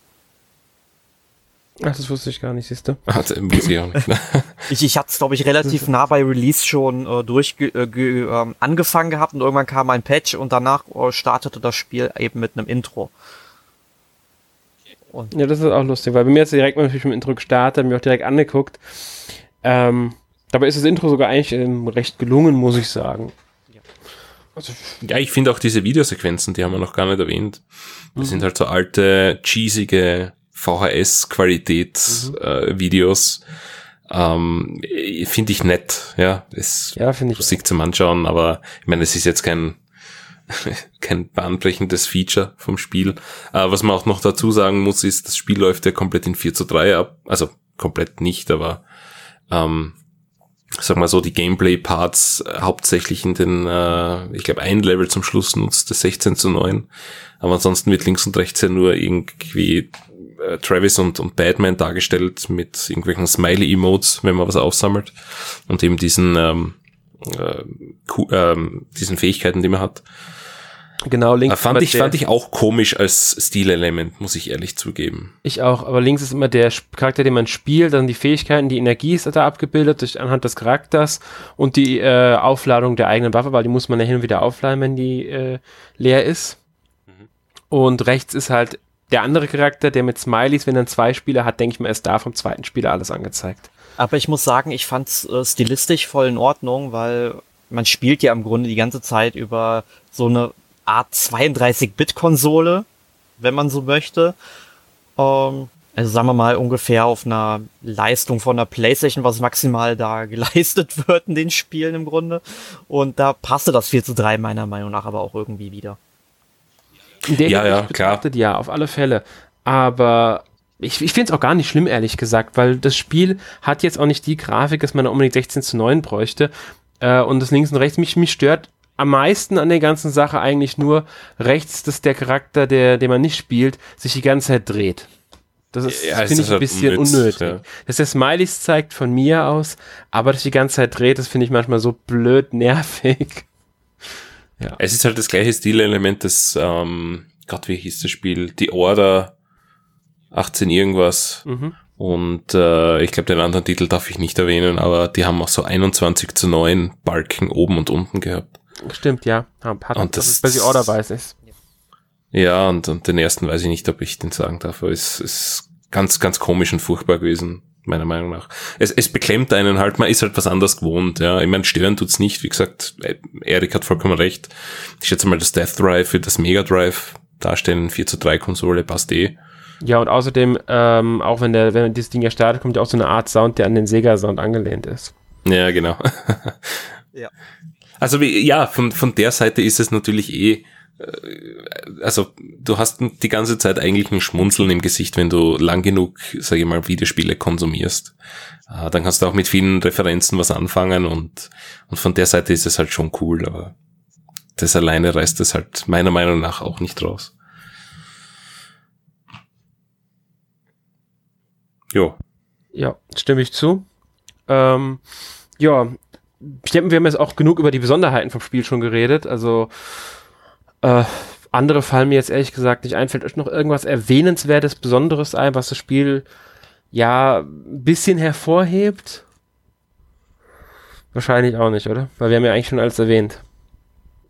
Ach, das wusste ich gar nicht, siehst du? Also, muss ich auch nicht. ich ich hatte es, glaube ich, relativ nah bei Release schon äh, durch äh, äh, angefangen gehabt und irgendwann kam ein Patch und danach äh, startete das Spiel eben mit einem Intro. Und ja, das ist auch lustig, weil bei mir hat es direkt mal mit dem Intro gestartet, mir auch direkt angeguckt. Ähm, dabei ist das Intro sogar eigentlich ähm, recht gelungen, muss ich sagen. Ja, also, ja ich finde auch diese Videosequenzen, die haben wir noch gar nicht erwähnt. Das mhm. sind halt so alte, cheesige VHS-Qualität-Videos. Mhm. Äh, ähm, finde ich nett, ja. Ist ja, finde ich. Musik zum Anschauen, aber ich meine, es ist jetzt kein kein bahnbrechendes Feature vom Spiel. Äh, was man auch noch dazu sagen muss, ist, das Spiel läuft ja komplett in 4 zu 3 ab. Also komplett nicht, aber ähm, sag mal so, die Gameplay-Parts hauptsächlich in den, äh, ich glaube, ein Level zum Schluss nutzt, das 16 zu 9. Aber ansonsten wird links und rechts ja nur irgendwie äh, Travis und, und Batman dargestellt mit irgendwelchen Smiley-Emotes, wenn man was aufsammelt. Und eben diesen, ähm, äh, ähm, diesen Fähigkeiten, die man hat. Genau, links. Fand ich, fand ich auch komisch als Stilelement, muss ich ehrlich zugeben. Ich auch, aber links ist immer der Charakter, den man spielt, dann die Fähigkeiten, die Energie ist da abgebildet durch anhand des Charakters und die äh, Aufladung der eigenen Waffe, weil die muss man ja hin und wieder aufladen, wenn die äh, leer ist. Mhm. Und rechts ist halt der andere Charakter, der mit Smileys, wenn er zwei Spieler hat, denke ich mal, ist da vom zweiten Spieler alles angezeigt. Aber ich muss sagen, ich fand's äh, stilistisch voll in Ordnung, weil man spielt ja im Grunde die ganze Zeit über so eine Art 32-Bit-Konsole, wenn man so möchte. Ähm, also sagen wir mal ungefähr auf einer Leistung von einer Playstation, was maximal da geleistet wird in den Spielen im Grunde. Und da passte das 4 zu 3 meiner Meinung nach aber auch irgendwie wieder. Der ja, ja, klar. Ja, auf alle Fälle. Aber ich, ich finde es auch gar nicht schlimm, ehrlich gesagt, weil das Spiel hat jetzt auch nicht die Grafik, dass man unbedingt 16 zu 9 bräuchte. Äh, und das links und rechts mich, mich stört am meisten an der ganzen Sache eigentlich nur rechts, dass der Charakter, der, den man nicht spielt, sich die ganze Zeit dreht. Das ist, ja, finde ich, ein bisschen unnütz, unnötig. Ja. Dass der Smileys zeigt von mir aus, aber dass die ganze Zeit dreht, das finde ich manchmal so blöd nervig. Ja. Es ist halt das gleiche Stilelement des, ähm, Gott, wie hieß das Spiel? Die Order 18 irgendwas. Mhm. Und äh, ich glaube, den anderen Titel darf ich nicht erwähnen, aber die haben auch so 21 zu 9 Balken oben und unten gehabt. Stimmt, ja. Hat, und das, das ist, weil Order weiß ist. Ja, und, und den ersten weiß ich nicht, ob ich den sagen darf, aber es ist ganz, ganz komisch und furchtbar gewesen, meiner Meinung nach. Es, es beklemmt einen halt, man ist halt was anderes gewohnt, ja. Ich meine, stören tut's nicht, wie gesagt, Erik hat vollkommen recht. Ich schätze mal, das Death Drive für das Mega Drive darstellen, 4 zu 3 Konsole, passt eh. Ja, und außerdem, ähm, auch wenn der, wenn dieses Ding ja startet, kommt ja auch so eine Art Sound, der an den Sega-Sound angelehnt ist. Ja, genau. ja. Also wie, ja, von, von der Seite ist es natürlich eh, äh, also du hast die ganze Zeit eigentlich ein Schmunzeln im Gesicht, wenn du lang genug, sage ich mal, Videospiele konsumierst. Äh, dann kannst du auch mit vielen Referenzen was anfangen und, und von der Seite ist es halt schon cool, aber das alleine reißt es halt meiner Meinung nach auch nicht raus. Jo. Ja, stimme ich zu. Ähm, ja, ich denke, wir haben jetzt auch genug über die Besonderheiten vom Spiel schon geredet. Also äh, andere fallen mir jetzt ehrlich gesagt nicht ein. Fällt euch noch irgendwas Erwähnenswertes, Besonderes ein, was das Spiel ja ein bisschen hervorhebt? Wahrscheinlich auch nicht, oder? Weil wir haben ja eigentlich schon alles erwähnt.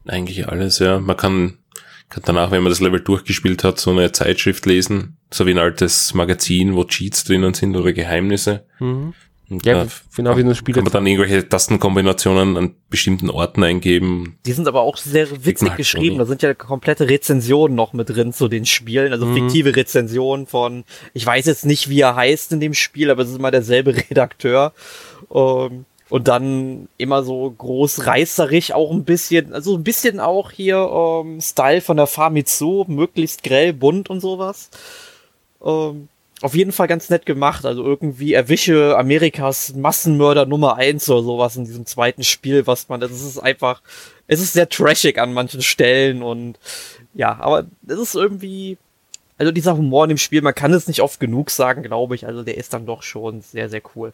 Eigentlich alles, ja. Man kann, kann danach, wenn man das Level durchgespielt hat, so eine Zeitschrift lesen, so wie ein altes Magazin, wo Cheats drinnen sind oder Geheimnisse. Mhm. Ja, genau wie das Spiel. Kann man dann irgendwelche Tastenkombinationen an bestimmten Orten eingeben. Die sind aber auch sehr witzig geschrieben. Da sind ja komplette Rezensionen noch mit drin zu den Spielen. Also mhm. fiktive Rezensionen von, ich weiß jetzt nicht, wie er heißt in dem Spiel, aber es ist immer derselbe Redakteur. Ähm, und dann immer so groß reißerig auch ein bisschen, also ein bisschen auch hier ähm, Style von der Famitsu, möglichst grell, bunt und sowas. Ähm, auf jeden Fall ganz nett gemacht. Also irgendwie erwische Amerikas Massenmörder Nummer eins oder sowas in diesem zweiten Spiel, was man, das ist einfach, es ist sehr trashig an manchen Stellen und ja, aber es ist irgendwie, also dieser Humor in dem Spiel, man kann es nicht oft genug sagen, glaube ich. Also der ist dann doch schon sehr, sehr cool.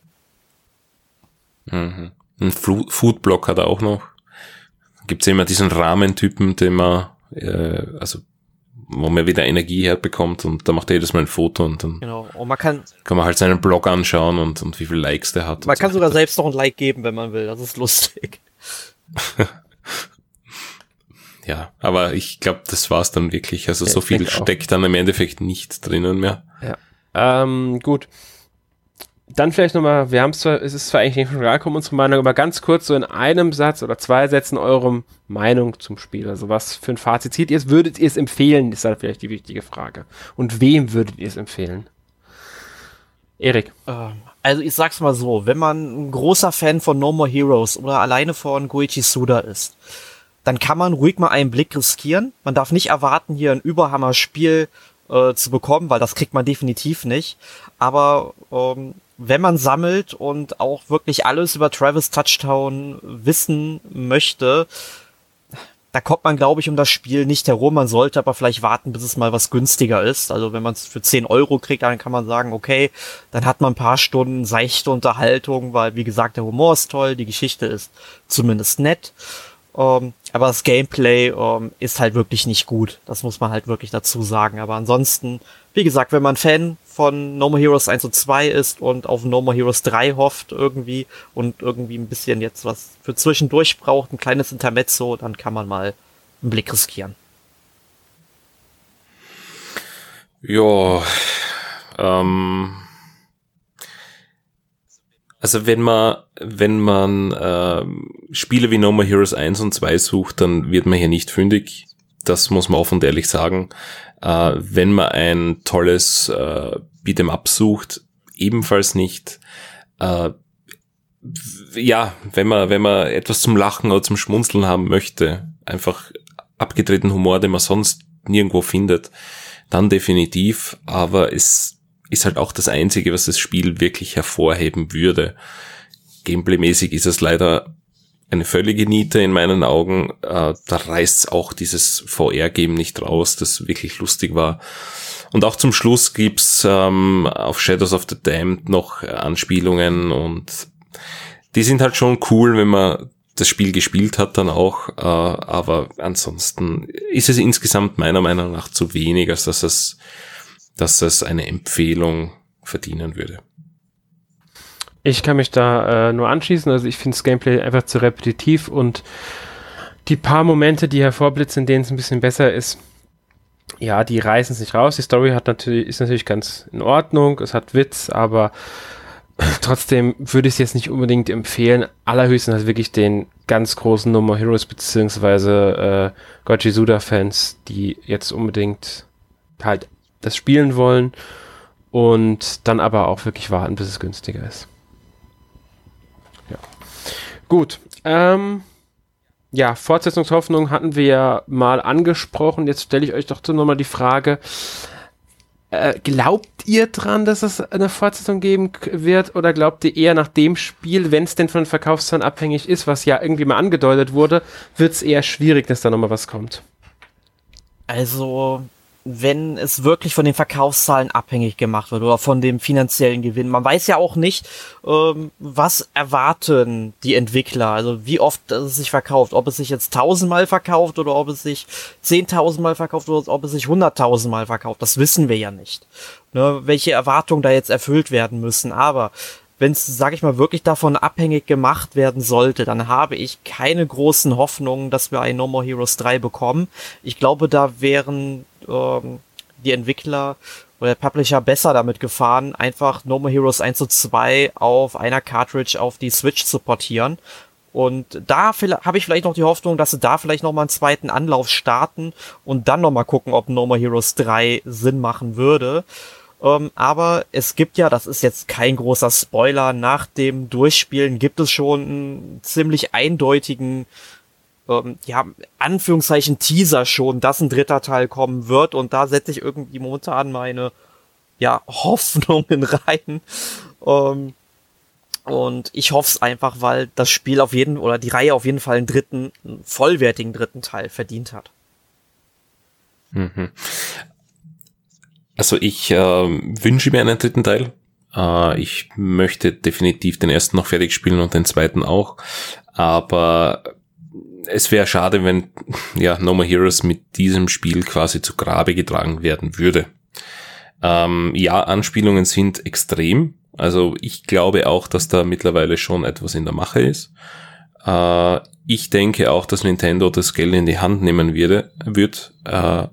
Mhm. Ein Foodblock hat er auch noch. Gibt es immer diesen Rahmentypen, den man, äh, also wo man wieder Energie herbekommt und da macht er jedes Mal ein Foto und dann genau. und man kann, kann man halt seinen Blog anschauen und, und wie viele Likes der hat. Man kann so sogar selbst noch ein Like geben, wenn man will. Das ist lustig. ja, aber ich glaube, das war's dann wirklich. Also ja, so viel steckt dann im Endeffekt nicht drinnen mehr. Ja. Ähm, gut dann vielleicht nochmal, wir haben es zwar, es ist zwar eigentlich nicht schon gekommen, unsere Meinung, aber ganz kurz so in einem Satz oder zwei Sätzen eure Meinung zum Spiel. Also was für ein Fazit zieht ihr es? Würdet ihr es empfehlen, ist dann vielleicht die wichtige Frage. Und wem würdet ihr es empfehlen? Erik. Ähm, also ich sag's mal so, wenn man ein großer Fan von No More Heroes oder alleine von Goichi Suda ist, dann kann man ruhig mal einen Blick riskieren. Man darf nicht erwarten, hier ein Überhammer-Spiel äh, zu bekommen, weil das kriegt man definitiv nicht. Aber ähm, wenn man sammelt und auch wirklich alles über Travis Touchdown wissen möchte, da kommt man, glaube ich, um das Spiel nicht herum. Man sollte aber vielleicht warten, bis es mal was günstiger ist. Also wenn man es für 10 Euro kriegt, dann kann man sagen, okay, dann hat man ein paar Stunden seichte Unterhaltung, weil, wie gesagt, der Humor ist toll, die Geschichte ist zumindest nett. Ähm, aber das Gameplay ähm, ist halt wirklich nicht gut. Das muss man halt wirklich dazu sagen. Aber ansonsten, wie gesagt, wenn man Fan von No More Heroes 1 und 2 ist und auf No More Heroes 3 hofft irgendwie und irgendwie ein bisschen jetzt was für zwischendurch braucht, ein kleines Intermezzo, dann kann man mal einen Blick riskieren. Ja, ähm, also wenn man, wenn man äh, Spiele wie No More Heroes 1 und 2 sucht, dann wird man hier nicht fündig. Das muss man offen und ehrlich sagen. Äh, wenn man ein tolles äh, Beat'em Up sucht, ebenfalls nicht. Äh, ja, wenn man, wenn man etwas zum Lachen oder zum Schmunzeln haben möchte, einfach abgedrehten Humor, den man sonst nirgendwo findet, dann definitiv. Aber es ist halt auch das Einzige, was das Spiel wirklich hervorheben würde. Gameplaymäßig ist es leider eine völlige Niete in meinen Augen. Äh, da reißt auch dieses VR-Game nicht raus, das wirklich lustig war. Und auch zum Schluss gibt's ähm, auf Shadows of the Damned noch Anspielungen und die sind halt schon cool, wenn man das Spiel gespielt hat dann auch, äh, aber ansonsten ist es insgesamt meiner Meinung nach zu wenig, als dass es dass es eine Empfehlung verdienen würde. Ich kann mich da äh, nur anschließen. Also ich finde das Gameplay einfach zu repetitiv und die paar Momente, die hervorblitzen, in denen es ein bisschen besser ist, ja, die reißen sich raus. Die Story hat natürlich, ist natürlich ganz in Ordnung, es hat Witz, aber trotzdem würde ich es jetzt nicht unbedingt empfehlen. Allerhöchstens halt wirklich den ganz großen More Heroes beziehungsweise äh, Goji Suda Fans, die jetzt unbedingt halt das spielen wollen und dann aber auch wirklich warten, bis es günstiger ist. Ja. Gut. Ähm, ja, Fortsetzungshoffnung hatten wir ja mal angesprochen. Jetzt stelle ich euch doch nochmal die Frage. Äh, glaubt ihr dran, dass es eine Fortsetzung geben wird oder glaubt ihr eher nach dem Spiel, wenn es denn von Verkaufszahlen abhängig ist, was ja irgendwie mal angedeutet wurde, wird es eher schwierig, dass da nochmal was kommt? Also, wenn es wirklich von den Verkaufszahlen abhängig gemacht wird oder von dem finanziellen Gewinn. Man weiß ja auch nicht, ähm, was erwarten die Entwickler, also wie oft es sich verkauft, ob es sich jetzt tausendmal verkauft oder ob es sich zehntausendmal verkauft oder ob es sich hunderttausendmal verkauft. Das wissen wir ja nicht. Ne, welche Erwartungen da jetzt erfüllt werden müssen. Aber wenn es, sag ich mal, wirklich davon abhängig gemacht werden sollte, dann habe ich keine großen Hoffnungen, dass wir ein No More Heroes 3 bekommen. Ich glaube, da wären ähm, die Entwickler oder der Publisher besser damit gefahren, einfach No More Heroes 1 und 2 auf einer Cartridge auf die Switch zu portieren. Und da habe ich vielleicht noch die Hoffnung, dass sie da vielleicht noch einen zweiten Anlauf starten und dann noch gucken, ob No More Heroes 3 Sinn machen würde. Ähm, aber es gibt ja, das ist jetzt kein großer Spoiler, nach dem Durchspielen gibt es schon einen ziemlich eindeutigen ähm, ja, Anführungszeichen Teaser schon, dass ein dritter Teil kommen wird und da setze ich irgendwie momentan meine, ja, Hoffnungen rein. Ähm, und ich hoffe es einfach, weil das Spiel auf jeden, oder die Reihe auf jeden Fall einen dritten, einen vollwertigen dritten Teil verdient hat. Mhm. Also ich äh, wünsche mir einen dritten Teil. Äh, ich möchte definitiv den ersten noch fertig spielen und den zweiten auch. Aber es wäre schade, wenn ja No More Heroes mit diesem Spiel quasi zu Grabe getragen werden würde. Ähm, ja, Anspielungen sind extrem. Also ich glaube auch, dass da mittlerweile schon etwas in der Mache ist. Äh, ich denke auch, dass Nintendo das Geld in die Hand nehmen würde, wird äh,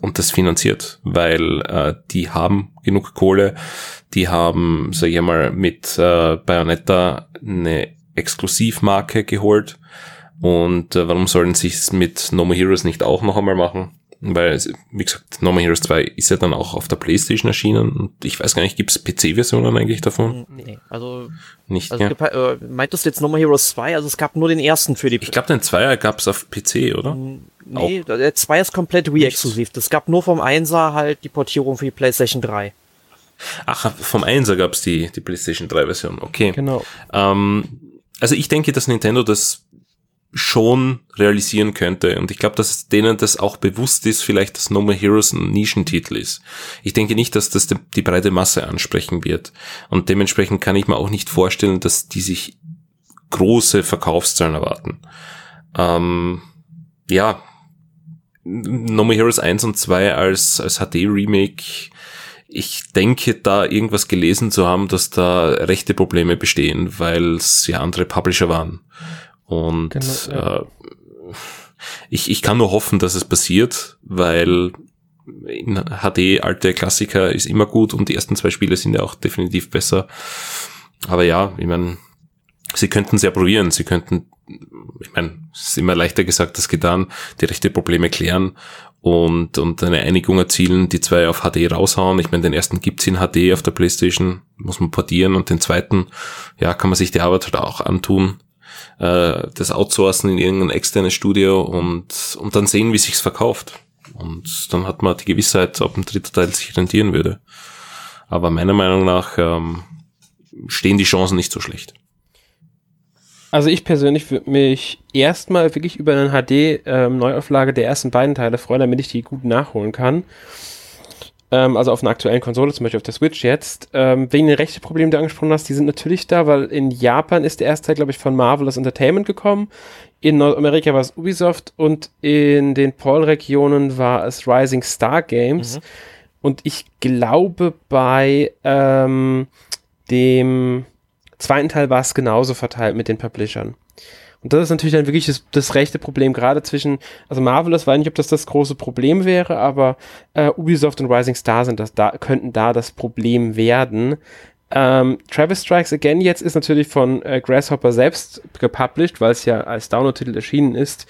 und das finanziert, weil äh, die haben genug Kohle, die haben, sag ich mal, mit äh, Bayonetta eine Exklusivmarke geholt und äh, warum sollen sie es mit No More Heroes nicht auch noch einmal machen? Weil, wie gesagt, No More Heroes 2 ist ja dann auch auf der Playstation erschienen und ich weiß gar nicht, gibt es PC-Versionen eigentlich davon? Nee, also nicht. Also ja. gibt, äh, meintest du jetzt No More Heroes 2? Also es gab nur den ersten für die Ich glaube, den Zweier gab es auf PC, oder? Nee, auch. der 2 ist komplett Wii-exklusiv. Das gab nur vom 1er halt die Portierung für die Playstation 3. Ach, vom 1er gab's die, die PlayStation 3 Version, okay. Genau. Ähm, also ich denke, dass Nintendo das schon realisieren könnte. Und ich glaube, dass denen das auch bewusst ist, vielleicht, dass No More Heroes ein Nischentitel ist. Ich denke nicht, dass das die breite Masse ansprechen wird. Und dementsprechend kann ich mir auch nicht vorstellen, dass die sich große Verkaufszahlen erwarten. Ähm, ja, No More Heroes 1 und 2 als, als HD-Remake ich denke, da irgendwas gelesen zu haben, dass da rechte Probleme bestehen, weil es ja andere Publisher waren. Und genau, ja. äh, ich, ich kann nur hoffen, dass es passiert, weil in HD alte Klassiker ist immer gut und die ersten zwei Spiele sind ja auch definitiv besser. Aber ja, ich meine, sie könnten es ja probieren, sie könnten, ich meine, es ist immer leichter gesagt als getan, die rechte Probleme klären und, und eine Einigung erzielen, die zwei auf HD raushauen. Ich meine, den ersten gibt's in HD auf der Playstation, muss man portieren und den zweiten, ja, kann man sich die Arbeit halt auch antun, äh, das outsourcen in irgendein externes Studio und, und dann sehen, wie sich's verkauft. Und dann hat man die Gewissheit, ob ein dritter Teil sich rentieren würde. Aber meiner Meinung nach ähm, stehen die Chancen nicht so schlecht. Also ich persönlich würde mich erstmal wirklich über eine HD-Neuauflage ähm, der ersten beiden Teile freuen, damit ich die gut nachholen kann. Ähm, also auf einer aktuellen Konsole, zum Beispiel auf der Switch jetzt. Ähm, wegen den rechten Problemen, die du angesprochen hast, die sind natürlich da, weil in Japan ist der erste Teil, glaube ich, von Marvelous Entertainment gekommen. In Nordamerika war es Ubisoft und in den PAL-Regionen war es Rising Star Games. Mhm. Und ich glaube bei ähm, dem zweiten Teil war es genauso verteilt mit den Publishern. Und das ist natürlich dann wirklich das, das rechte Problem, gerade zwischen, also Marvelous, weiß nicht, ob das das große Problem wäre, aber äh, Ubisoft und Rising Star sind das, da, könnten da das Problem werden. Ähm, Travis Strikes Again jetzt ist natürlich von äh, Grasshopper selbst gepublished, weil es ja als Download-Titel erschienen ist.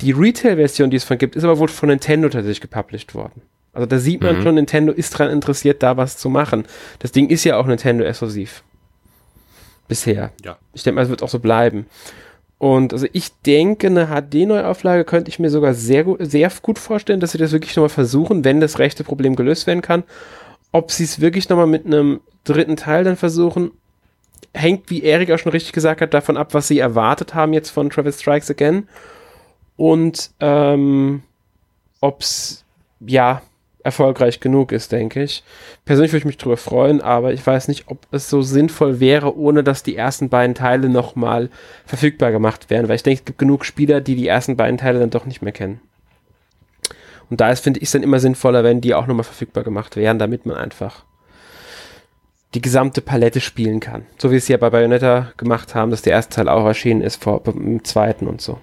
Die Retail-Version, die es von gibt, ist aber wohl von Nintendo tatsächlich gepublished worden. Also da sieht man mhm. schon, Nintendo ist dran interessiert, da was zu machen. Das Ding ist ja auch Nintendo-exklusiv. Bisher. Ja. Ich denke mal, es wird auch so bleiben. Und also ich denke, eine HD-Neuauflage könnte ich mir sogar sehr gut, sehr gut vorstellen, dass sie das wirklich nochmal versuchen, wenn das rechte Problem gelöst werden kann. Ob sie es wirklich nochmal mit einem dritten Teil dann versuchen, hängt, wie Erik auch schon richtig gesagt hat, davon ab, was sie erwartet haben jetzt von Travis Strikes Again. Und ähm, ob es, ja, erfolgreich genug ist, denke ich. Persönlich würde ich mich darüber freuen, aber ich weiß nicht, ob es so sinnvoll wäre, ohne dass die ersten beiden Teile nochmal verfügbar gemacht werden, weil ich denke, es gibt genug Spieler, die die ersten beiden Teile dann doch nicht mehr kennen. Und da ist, finde ich, es dann immer sinnvoller, wenn die auch nochmal verfügbar gemacht werden, damit man einfach die gesamte Palette spielen kann. So wie es ja bei Bayonetta gemacht haben, dass der erste Teil auch erschienen ist vor dem zweiten und so.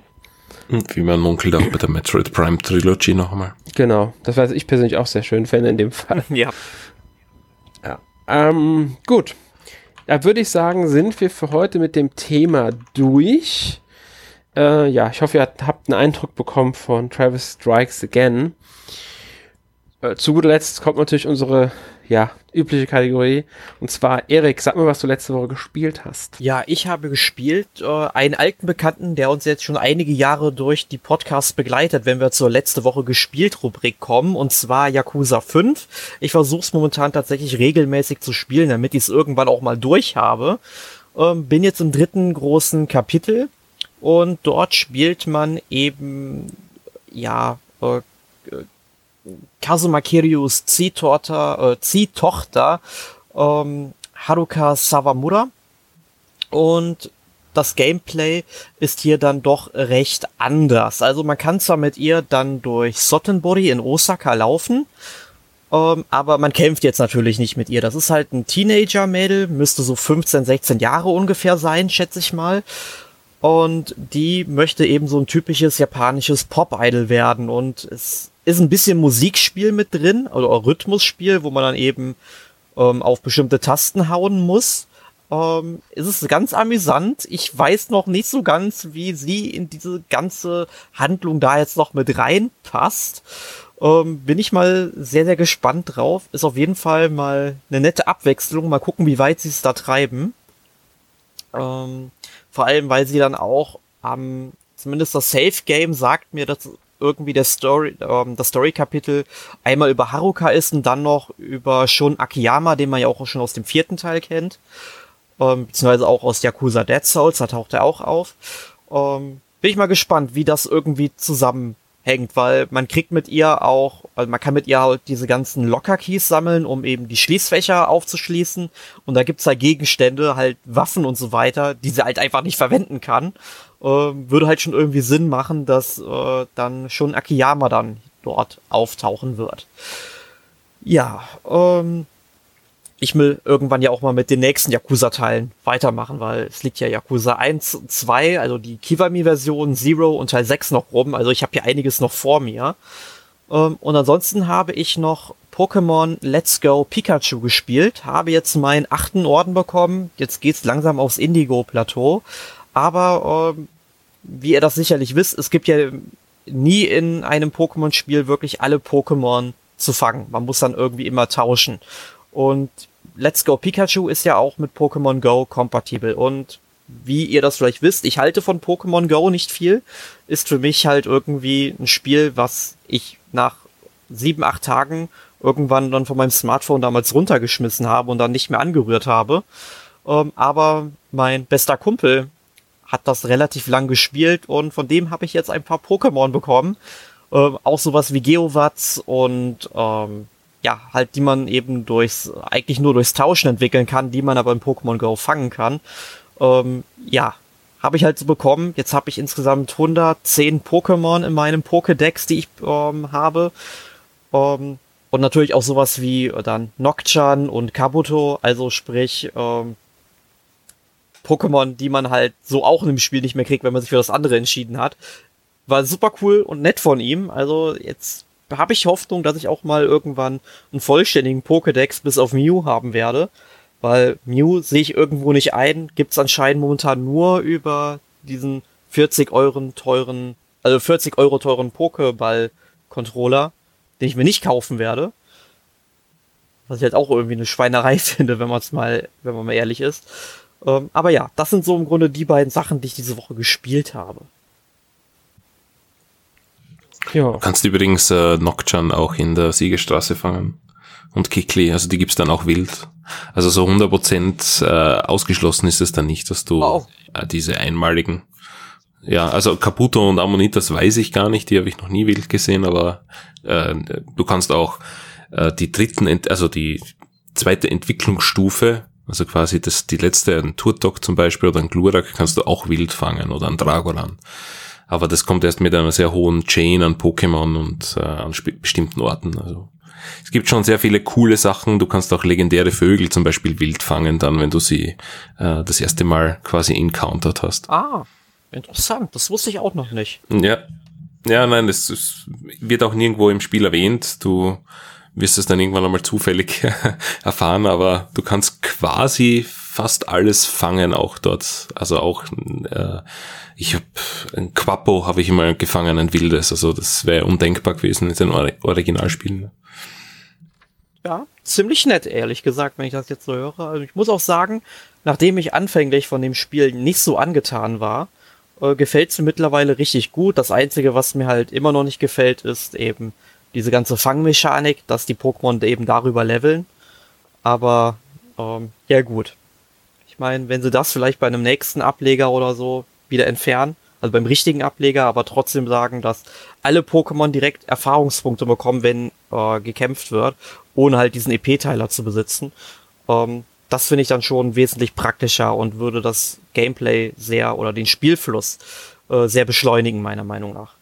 Und wie man munkelt auch bei der Metroid Prime Trilogy noch einmal. Genau, das weiß ich persönlich auch sehr schön finde in dem Fall. Ja. Ja. Ähm, gut. Da würde ich sagen, sind wir für heute mit dem Thema durch. Äh, ja, ich hoffe, ihr habt einen Eindruck bekommen von Travis Strikes Again. Äh, zu guter Letzt kommt natürlich unsere ja, übliche Kategorie. Und zwar, Erik, sag mir, was du letzte Woche gespielt hast. Ja, ich habe gespielt äh, einen alten Bekannten, der uns jetzt schon einige Jahre durch die Podcasts begleitet, wenn wir zur letzte Woche gespielt Rubrik kommen, und zwar Yakuza 5. Ich versuche es momentan tatsächlich regelmäßig zu spielen, damit ich es irgendwann auch mal durch habe. Ähm, bin jetzt im dritten großen Kapitel und dort spielt man eben ja äh, Kazuma Kiryus Ziehtochter, äh, Ziehtochter ähm, Haruka Sawamura. Und das Gameplay ist hier dann doch recht anders. Also man kann zwar mit ihr dann durch Sottenbori in Osaka laufen, ähm, aber man kämpft jetzt natürlich nicht mit ihr. Das ist halt ein Teenager-Mädel, müsste so 15, 16 Jahre ungefähr sein, schätze ich mal. Und die möchte eben so ein typisches japanisches Pop-Idol werden. Und es ist ein bisschen Musikspiel mit drin, oder Rhythmusspiel, wo man dann eben ähm, auf bestimmte Tasten hauen muss. Ähm, es ist ganz amüsant. Ich weiß noch nicht so ganz, wie sie in diese ganze Handlung da jetzt noch mit reinpasst. Ähm, bin ich mal sehr, sehr gespannt drauf. Ist auf jeden Fall mal eine nette Abwechslung. Mal gucken, wie weit sie es da treiben. Ähm, vor allem, weil sie dann auch am, zumindest das Safe Game sagt mir, dass irgendwie der Story, ähm, das Story-Kapitel einmal über Haruka ist und dann noch über Shun Akiyama, den man ja auch schon aus dem vierten Teil kennt. Ähm, beziehungsweise auch aus Yakuza Dead Souls, da taucht er auch auf. Ähm, bin ich mal gespannt, wie das irgendwie zusammen hängt, weil man kriegt mit ihr auch, also man kann mit ihr halt diese ganzen Locker-Keys sammeln, um eben die Schließfächer aufzuschließen. Und da gibt's halt Gegenstände, halt Waffen und so weiter, die sie halt einfach nicht verwenden kann. Ähm, würde halt schon irgendwie Sinn machen, dass äh, dann schon Akiyama dann dort auftauchen wird. Ja, ähm, ich will irgendwann ja auch mal mit den nächsten Yakuza-Teilen weitermachen, weil es liegt ja Yakuza 1 und 2, also die Kiwami-Version, Zero und Teil 6 noch rum. Also ich habe hier einiges noch vor mir. Ähm, und ansonsten habe ich noch Pokémon Let's Go Pikachu gespielt, habe jetzt meinen achten Orden bekommen. Jetzt geht's langsam aufs Indigo-Plateau. Aber ähm, wie ihr das sicherlich wisst, es gibt ja nie in einem Pokémon-Spiel wirklich alle Pokémon zu fangen. Man muss dann irgendwie immer tauschen. Und Let's Go Pikachu ist ja auch mit Pokémon Go kompatibel und wie ihr das vielleicht wisst, ich halte von Pokémon Go nicht viel. Ist für mich halt irgendwie ein Spiel, was ich nach sieben, acht Tagen irgendwann dann von meinem Smartphone damals runtergeschmissen habe und dann nicht mehr angerührt habe. Ähm, aber mein bester Kumpel hat das relativ lang gespielt und von dem habe ich jetzt ein paar Pokémon bekommen. Ähm, auch sowas wie Geowatz und ähm, ja, halt, die man eben durchs, eigentlich nur durchs Tauschen entwickeln kann, die man aber in Pokémon Go fangen kann. Ähm, ja, habe ich halt so bekommen. Jetzt habe ich insgesamt 110 Pokémon in meinem Pokédex, die ich ähm, habe. Ähm, und natürlich auch sowas wie dann Nocturne und Kabuto, also sprich ähm, Pokémon, die man halt so auch in dem Spiel nicht mehr kriegt, wenn man sich für das andere entschieden hat. War super cool und nett von ihm. Also jetzt habe ich Hoffnung, dass ich auch mal irgendwann einen vollständigen Pokédex bis auf Mew haben werde. Weil Mew sehe ich irgendwo nicht ein. Gibt es anscheinend momentan nur über diesen 40 Euro teuren, also 40 Euro teuren Pokéball-Controller, den ich mir nicht kaufen werde. Was ich halt auch irgendwie eine Schweinerei finde, wenn man es mal, wenn man mal ehrlich ist. Ähm, aber ja, das sind so im Grunde die beiden Sachen, die ich diese Woche gespielt habe. Ja. Du kannst übrigens äh, Nocturne auch in der Siegestraße fangen. Und Kikli, also die gibt's dann auch wild. Also so 100% äh, ausgeschlossen ist es dann nicht, dass du oh. äh, diese einmaligen ja, also Caputo und Ammonitas weiß ich gar nicht, die habe ich noch nie wild gesehen, aber äh, du kannst auch äh, die dritten, Ent also die zweite Entwicklungsstufe, also quasi das, die letzte, ein Turtok zum Beispiel oder ein Glurak, kannst du auch wild fangen oder ein Dragolan. Aber das kommt erst mit einer sehr hohen Chain an Pokémon und äh, an bestimmten Orten. Also es gibt schon sehr viele coole Sachen. Du kannst auch legendäre Vögel zum Beispiel wild fangen, dann, wenn du sie äh, das erste Mal quasi encountered hast. Ah, interessant. Das wusste ich auch noch nicht. Ja. Ja, nein, das, das wird auch nirgendwo im Spiel erwähnt. Du wirst es dann irgendwann einmal zufällig erfahren, aber du kannst quasi fast alles fangen auch dort. Also auch äh, ich habe ein Quappo habe ich immer gefangen, ein wildes. Also das wäre undenkbar gewesen in den Originalspielen. Ja, ziemlich nett, ehrlich gesagt, wenn ich das jetzt so höre. Also ich muss auch sagen, nachdem ich anfänglich von dem Spiel nicht so angetan war, äh, gefällt es mir mittlerweile richtig gut. Das Einzige, was mir halt immer noch nicht gefällt, ist eben diese ganze Fangmechanik, dass die Pokémon eben darüber leveln. Aber ähm, ja gut. Meine, wenn sie das vielleicht bei einem nächsten Ableger oder so wieder entfernen. Also beim richtigen Ableger, aber trotzdem sagen, dass alle Pokémon direkt Erfahrungspunkte bekommen, wenn äh, gekämpft wird, ohne halt diesen EP-Teiler zu besitzen. Ähm, das finde ich dann schon wesentlich praktischer und würde das Gameplay sehr oder den Spielfluss äh, sehr beschleunigen, meiner Meinung nach.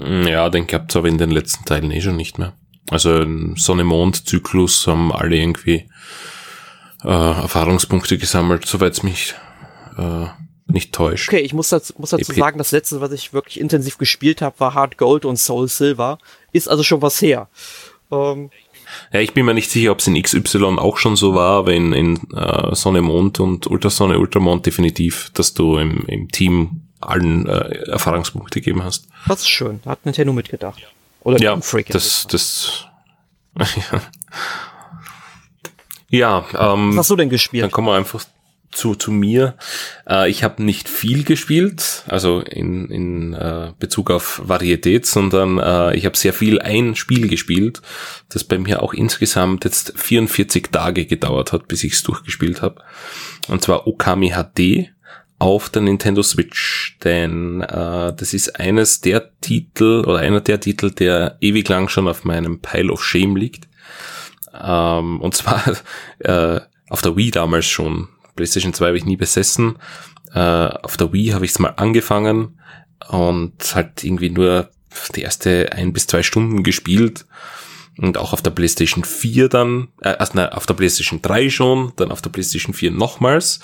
Ja, den gab es aber in den letzten Teilen eh schon nicht mehr. Also Sonne-Mond-Zyklus haben alle irgendwie äh, Erfahrungspunkte gesammelt, soweit es mich äh, nicht täuscht. Okay, ich muss dazu, muss dazu EP. sagen, das letzte, was ich wirklich intensiv gespielt habe, war Hard Gold und Soul Silver. Ist also schon was her. Ähm, ja, ich bin mir nicht sicher, ob es in XY auch schon so war, aber in, in uh, Sonne Mond und Ultrasonne Ultramond definitiv, dass du im, im Team allen äh, Erfahrungspunkte gegeben hast. Das ist schön, da hat Nintendo mitgedacht. Oder ja, Freak das, das, ja. Ja ähm, Was hast du denn gespielt? Dann kommen wir einfach zu, zu mir. Äh, ich habe nicht viel gespielt, also in, in äh, Bezug auf Varietät, sondern äh, ich habe sehr viel ein Spiel gespielt, das bei mir auch insgesamt jetzt 44 Tage gedauert hat, bis ich es durchgespielt habe. Und zwar Okami HD auf der Nintendo Switch, denn äh, das ist eines der Titel oder einer der Titel, der ewig lang schon auf meinem Pile of Shame liegt. Ähm, und zwar äh, auf der Wii damals schon. PlayStation 2 habe ich nie besessen. Äh, auf der Wii habe ich es mal angefangen und halt irgendwie nur die erste ein bis zwei Stunden gespielt. Und auch auf der PlayStation 4 dann, äh, also nein, auf der PlayStation 3 schon, dann auf der PlayStation 4 nochmals.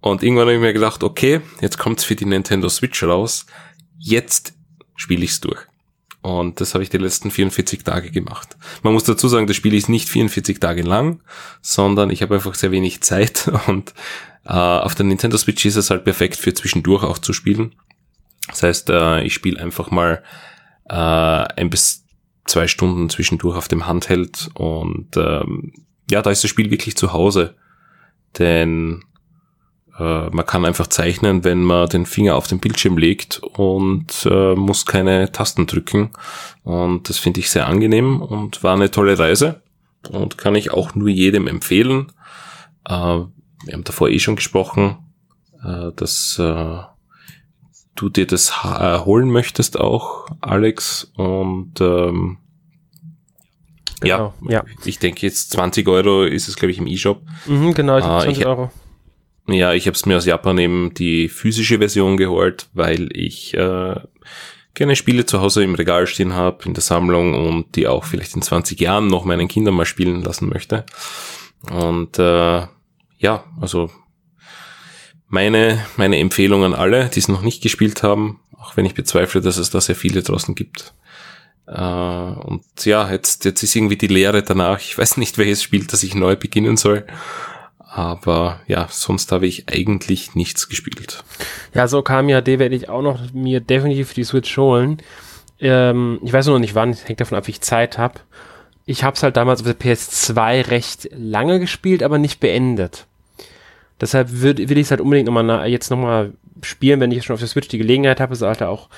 Und irgendwann habe ich mir gedacht, okay, jetzt kommt's für die Nintendo Switch raus. Jetzt spiele ich's durch. Und das habe ich die letzten 44 Tage gemacht. Man muss dazu sagen, das Spiel ist nicht 44 Tage lang, sondern ich habe einfach sehr wenig Zeit und äh, auf der Nintendo Switch ist es halt perfekt für zwischendurch auch zu spielen. Das heißt, äh, ich spiele einfach mal äh, ein bis zwei Stunden zwischendurch auf dem Handheld und ähm, ja, da ist das Spiel wirklich zu Hause. Denn äh, man kann einfach zeichnen, wenn man den Finger auf den Bildschirm legt und äh, muss keine Tasten drücken. Und das finde ich sehr angenehm und war eine tolle Reise und kann ich auch nur jedem empfehlen. Äh, wir haben davor eh schon gesprochen, äh, dass äh, du dir das holen möchtest auch, Alex. Und ähm, genau, ja, ja, ich denke jetzt 20 Euro ist es, glaube ich, im E-Shop. Mhm, genau, ich äh, 20 ich, Euro. Ja, ich habe es mir aus Japan eben die physische Version geholt, weil ich äh, gerne Spiele zu Hause im Regal stehen habe, in der Sammlung und die auch vielleicht in 20 Jahren noch meinen Kindern mal spielen lassen möchte. Und äh, ja, also meine, meine Empfehlung an alle, die es noch nicht gespielt haben, auch wenn ich bezweifle, dass es da sehr viele draußen gibt. Äh, und ja, jetzt, jetzt ist irgendwie die Lehre danach. Ich weiß nicht, welches Spiel, das ich neu beginnen soll. Aber ja, sonst habe ich eigentlich nichts gespielt. Ja, so kam ja, D werde ich auch noch mir definitiv für die Switch holen. Ähm, ich weiß noch nicht wann, hängt davon ab, wie ich Zeit habe. Ich habe es halt damals auf der PS2 recht lange gespielt, aber nicht beendet. Deshalb würd, will ich es halt unbedingt nochmal jetzt nochmal spielen, wenn ich schon auf der Switch die Gelegenheit habe, es halt auch,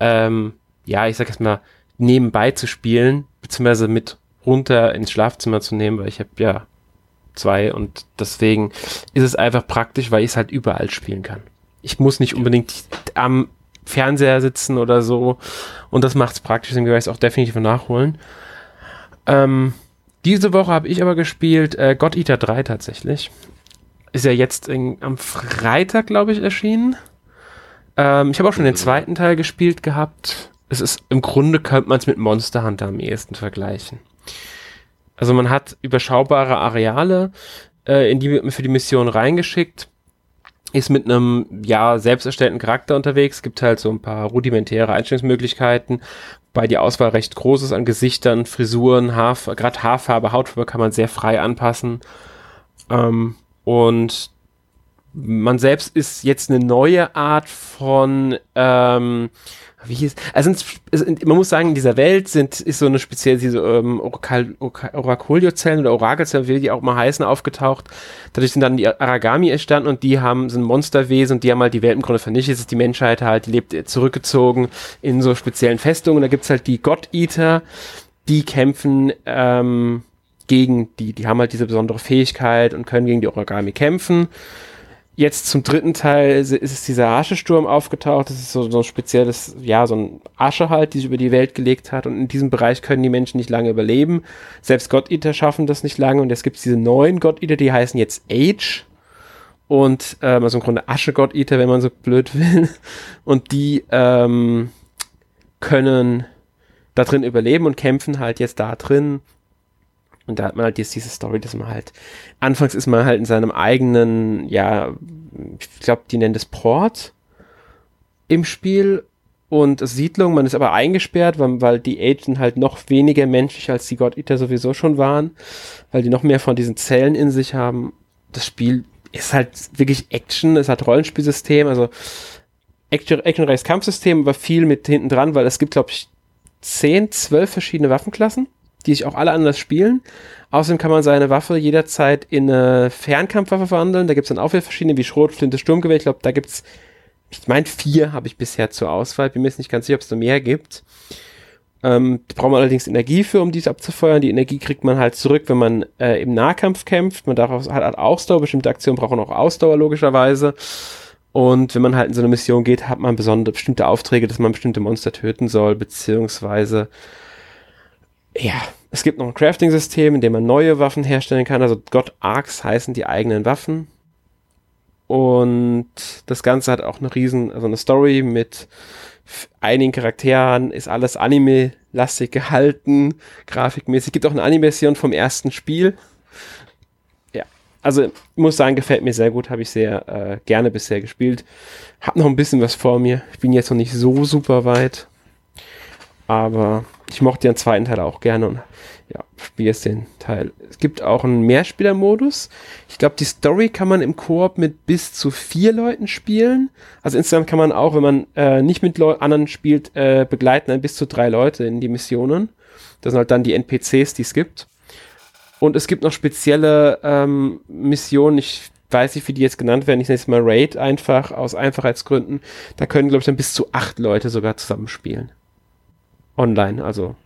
ähm, ja, ich sag jetzt mal, nebenbei zu spielen, beziehungsweise mit runter ins Schlafzimmer zu nehmen, weil ich habe ja zwei und deswegen ist es einfach praktisch, weil ich es halt überall spielen kann. Ich muss nicht unbedingt am Fernseher sitzen oder so und das macht es praktisch, deswegen werde ich es auch definitiv nachholen. Ähm, diese Woche habe ich aber gespielt äh, God Eater 3 tatsächlich. Ist ja jetzt in, am Freitag, glaube ich, erschienen. Ähm, ich habe auch schon den zweiten Teil gespielt gehabt. Es ist im Grunde könnte man es mit Monster Hunter am ehesten vergleichen. Also man hat überschaubare Areale, äh, in die für die Mission reingeschickt, ist mit einem ja selbst erstellten Charakter unterwegs, gibt halt so ein paar rudimentäre Einstellungsmöglichkeiten, bei die Auswahl recht groß ist an Gesichtern, Frisuren, Haar, gerade Haarfarbe, Hautfarbe kann man sehr frei anpassen. Ähm, und man selbst ist jetzt eine neue Art von ähm, wie hieß, also man muss sagen, in dieser Welt sind, ist so eine spezielle, diese ähm, Orakuliozellen oder Orakelzellen, wie die auch mal heißen, aufgetaucht. Dadurch sind dann die Aragami entstanden und die haben, sind Monsterwesen und die haben halt die Welt im Grunde vernichtet. Jetzt ist die Menschheit halt, die lebt zurückgezogen in so speziellen Festungen. Und da gibt's halt die God-Eater, die kämpfen, ähm, gegen die, die haben halt diese besondere Fähigkeit und können gegen die Origami kämpfen. Jetzt zum dritten Teil ist es dieser Aschesturm aufgetaucht. Das ist so, so ein spezielles, ja, so ein Asche halt, die sich über die Welt gelegt hat. Und in diesem Bereich können die Menschen nicht lange überleben. Selbst God-Eater schaffen das nicht lange. Und jetzt gibt es diese neuen God-Eater, die heißen jetzt Age. Und, ähm, also im Grunde Asche-God-Eater, wenn man so blöd will. Und die, ähm, können da drin überleben und kämpfen halt jetzt da drin und da hat man halt jetzt diese Story, dass man halt, anfangs ist man halt in seinem eigenen, ja, ich glaube, die nennen das Port im Spiel und Siedlung. Man ist aber eingesperrt, weil, weil die Agent halt noch weniger menschlich als die God Eater sowieso schon waren, weil die noch mehr von diesen Zellen in sich haben. Das Spiel ist halt wirklich Action, es hat Rollenspielsystem, also Action, actionreiches Kampfsystem, aber viel mit hinten dran, weil es gibt, glaube ich, 10, 12 verschiedene Waffenklassen die sich auch alle anders spielen. Außerdem kann man seine Waffe jederzeit in eine Fernkampfwaffe verwandeln. Da gibt es dann auch wieder verschiedene wie Schrot, Flinte, Sturmgewehr. Ich glaube, da gibt es, ich meine, vier habe ich bisher zur Auswahl. Bin mir jetzt nicht ganz sicher, ob es da mehr gibt. Ähm, da braucht man allerdings Energie für, um dies abzufeuern. Die Energie kriegt man halt zurück, wenn man äh, im Nahkampf kämpft. Man darf auch, hat halt Ausdauer. Bestimmte Aktionen brauchen auch Ausdauer, logischerweise. Und wenn man halt in so eine Mission geht, hat man besondere, bestimmte Aufträge, dass man bestimmte Monster töten soll, beziehungsweise, ja, es gibt noch ein Crafting-System, in dem man neue Waffen herstellen kann. Also God Arcs heißen die eigenen Waffen. Und das Ganze hat auch eine riesen, also eine Story mit einigen Charakteren, ist alles Anime-lastig gehalten, grafikmäßig. Gibt auch eine Animation vom ersten Spiel. Ja, also ich muss sagen, gefällt mir sehr gut, habe ich sehr äh, gerne bisher gespielt. Hab noch ein bisschen was vor mir. Ich bin jetzt noch nicht so super weit. Aber ich mochte den zweiten Teil auch gerne und ja, spiele jetzt den Teil. Es gibt auch einen Mehrspieler-Modus. Ich glaube, die Story kann man im Koop mit bis zu vier Leuten spielen. Also insgesamt kann man auch, wenn man äh, nicht mit Leu anderen spielt, äh, begleiten dann bis zu drei Leute in die Missionen. Das sind halt dann die NPCs, die es gibt. Und es gibt noch spezielle ähm, Missionen, ich weiß nicht, wie die jetzt genannt werden, ich nenne es mal Raid einfach, aus Einfachheitsgründen. Da können, glaube ich, dann bis zu acht Leute sogar zusammenspielen online. Also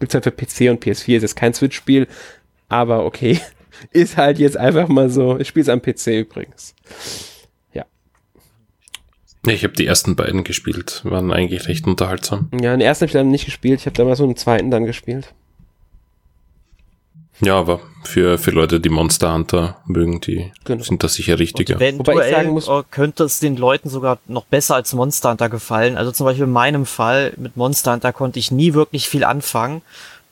gibt's halt für PC und PS4, ist jetzt kein Switch-Spiel, aber okay. Ist halt jetzt einfach mal so. Ich spiele es am PC übrigens. Ja. Ich habe die ersten beiden gespielt, waren eigentlich recht unterhaltsam. Ja, den ersten habe ich dann nicht gespielt, ich habe damals so einen zweiten dann gespielt. Ja, aber für, für Leute, die Monster Hunter mögen, die genau. sind das sicher richtiger. Wobei ich sagen muss, äh, könnte es den Leuten sogar noch besser als Monster Hunter gefallen. Also zum Beispiel in meinem Fall mit Monster Hunter konnte ich nie wirklich viel anfangen.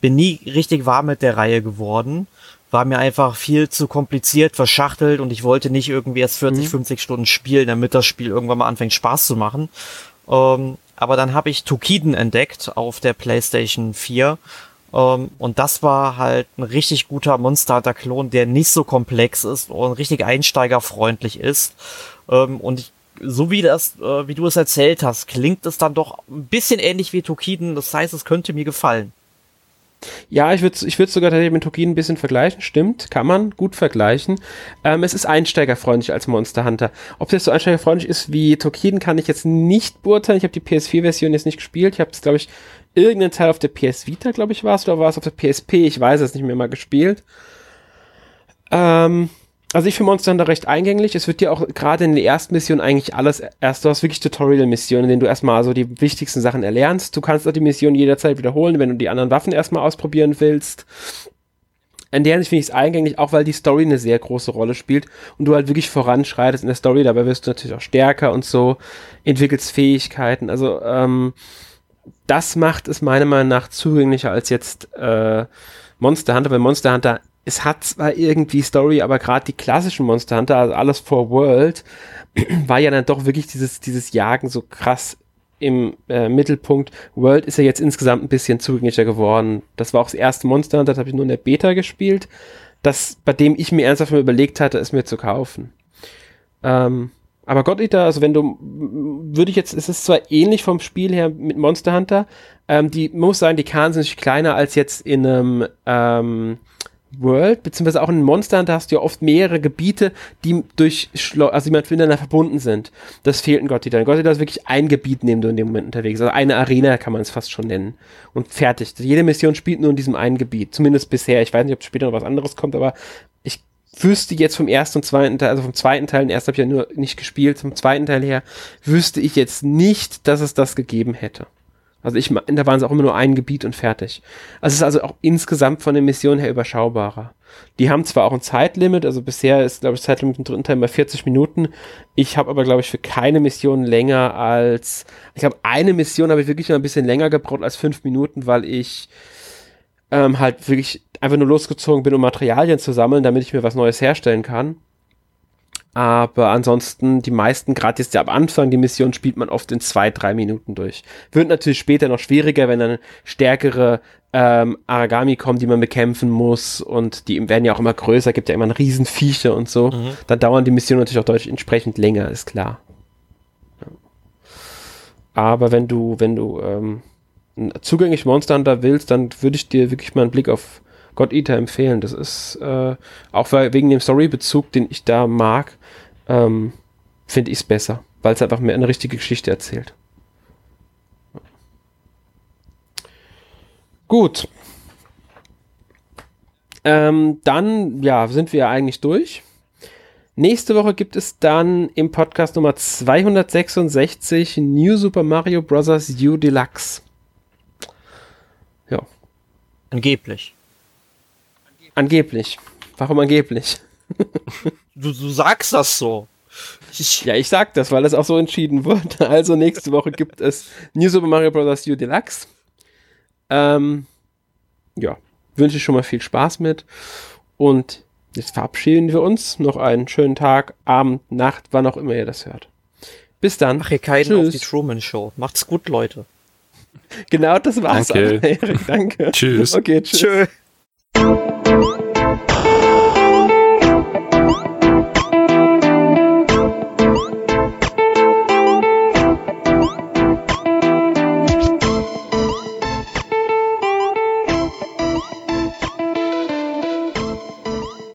Bin nie richtig warm mit der Reihe geworden. War mir einfach viel zu kompliziert, verschachtelt und ich wollte nicht irgendwie erst 40, mhm. 50 Stunden spielen, damit das Spiel irgendwann mal anfängt Spaß zu machen. Ähm, aber dann habe ich Tokiden entdeckt auf der PlayStation 4 um, ähm, und das war halt ein richtig guter Monster Hunter Klon, der nicht so komplex ist und richtig einsteigerfreundlich ist. Ähm, und ich, so wie das, uh, wie du es erzählt hast, klingt es dann doch ein bisschen ähnlich wie Tokiden. Das heißt, es könnte mir gefallen. Ja, ich würde ich würd sogar tatsächlich mit Tokiden ein bisschen vergleichen. Stimmt, kann man gut vergleichen. Ähm, es ist einsteigerfreundlich als Monster Hunter. Ob das so einsteigerfreundlich ist wie Tokiden, kann ich jetzt nicht beurteilen. Ich habe die PS4-Version jetzt nicht gespielt. Ich habe es, glaube ich, irgendeinen Teil auf der PS Vita, glaube ich, war es, oder war es auf der PSP? Ich weiß es nicht mehr mal gespielt. Ähm, also ich finde Monster Hunter recht eingänglich. Es wird dir auch gerade in der ersten Mission eigentlich alles erst, du hast wirklich Tutorial-Missionen, in denen du erstmal so die wichtigsten Sachen erlernst. Du kannst auch die Mission jederzeit wiederholen, wenn du die anderen Waffen erstmal ausprobieren willst. In der Hinsicht finde ich es eingänglich, auch weil die Story eine sehr große Rolle spielt und du halt wirklich voranschreitest in der Story. Dabei wirst du natürlich auch stärker und so, entwickelst Fähigkeiten. Also, ähm, das macht es meiner Meinung nach zugänglicher als jetzt äh, Monster Hunter, weil Monster Hunter, es hat zwar irgendwie Story, aber gerade die klassischen Monster Hunter, also alles for World, war ja dann doch wirklich dieses, dieses Jagen so krass im äh, Mittelpunkt. World ist ja jetzt insgesamt ein bisschen zugänglicher geworden. Das war auch das erste Monster Hunter, das habe ich nur in der Beta gespielt, das, bei dem ich mir ernsthaft mal überlegt hatte, es mir zu kaufen. Ähm, aber God Eater, also wenn du, würde ich jetzt, es ist zwar ähnlich vom Spiel her mit Monster Hunter, ähm, die, muss sagen, die Karten sind kleiner als jetzt in einem, ähm, World, beziehungsweise auch in Monster Hunter hast du ja oft mehrere Gebiete, die durch, Schlo also die miteinander verbunden sind. Das fehlt in God Eater. In God Eater ist wirklich ein Gebiet, dem du in dem Moment unterwegs Also eine Arena kann man es fast schon nennen. Und fertig. Jede Mission spielt nur in diesem einen Gebiet. Zumindest bisher. Ich weiß nicht, ob später noch was anderes kommt, aber ich wüsste jetzt vom ersten und zweiten Teil, also vom zweiten Teil, den ersten habe ich ja nur nicht gespielt, vom zweiten Teil her, wüsste ich jetzt nicht, dass es das gegeben hätte. Also ich da waren es auch immer nur ein Gebiet und fertig. Also es ist also auch insgesamt von den Missionen her überschaubarer. Die haben zwar auch ein Zeitlimit, also bisher ist, glaube ich, Zeitlimit im dritten Teil mal 40 Minuten. Ich habe aber, glaube ich, für keine Mission länger als, ich glaube, eine Mission habe ich wirklich noch ein bisschen länger gebraucht als fünf Minuten, weil ich ähm, halt wirklich einfach nur losgezogen bin, um Materialien zu sammeln, damit ich mir was Neues herstellen kann. Aber ansonsten, die meisten, gerade jetzt ja am Anfang, die Mission spielt man oft in zwei, drei Minuten durch. Wird natürlich später noch schwieriger, wenn dann stärkere ähm, Aragami kommen, die man bekämpfen muss und die werden ja auch immer größer, gibt ja immer einen riesen Viecher und so. Mhm. Dann dauern die Missionen natürlich auch deutlich entsprechend länger, ist klar. Aber wenn du, wenn du ähm, zugänglich Monster Hunter willst, dann würde ich dir wirklich mal einen Blick auf God Eater empfehlen. Das ist äh, auch wegen dem Storybezug, den ich da mag, ähm, finde ich es besser, weil es einfach mehr eine richtige Geschichte erzählt. Gut. Ähm, dann, ja, sind wir eigentlich durch. Nächste Woche gibt es dann im Podcast Nummer 266 New Super Mario Bros. U Deluxe. Angeblich. Angeblich. Warum angeblich? du, du sagst das so. Ich ja, ich sag das, weil das auch so entschieden wurde. Also nächste Woche gibt es New Super Mario Bros. U Deluxe. Ähm, ja, wünsche ich schon mal viel Spaß mit. Und jetzt verabschieden wir uns. Noch einen schönen Tag, Abend, Nacht, wann auch immer ihr das hört. Bis dann. Mach hier keinen Tschüss. auf die Truman Show. Macht's gut, Leute. Genau das war's. Danke. Danke. Tschüss. Okay, tschüss. Tschö.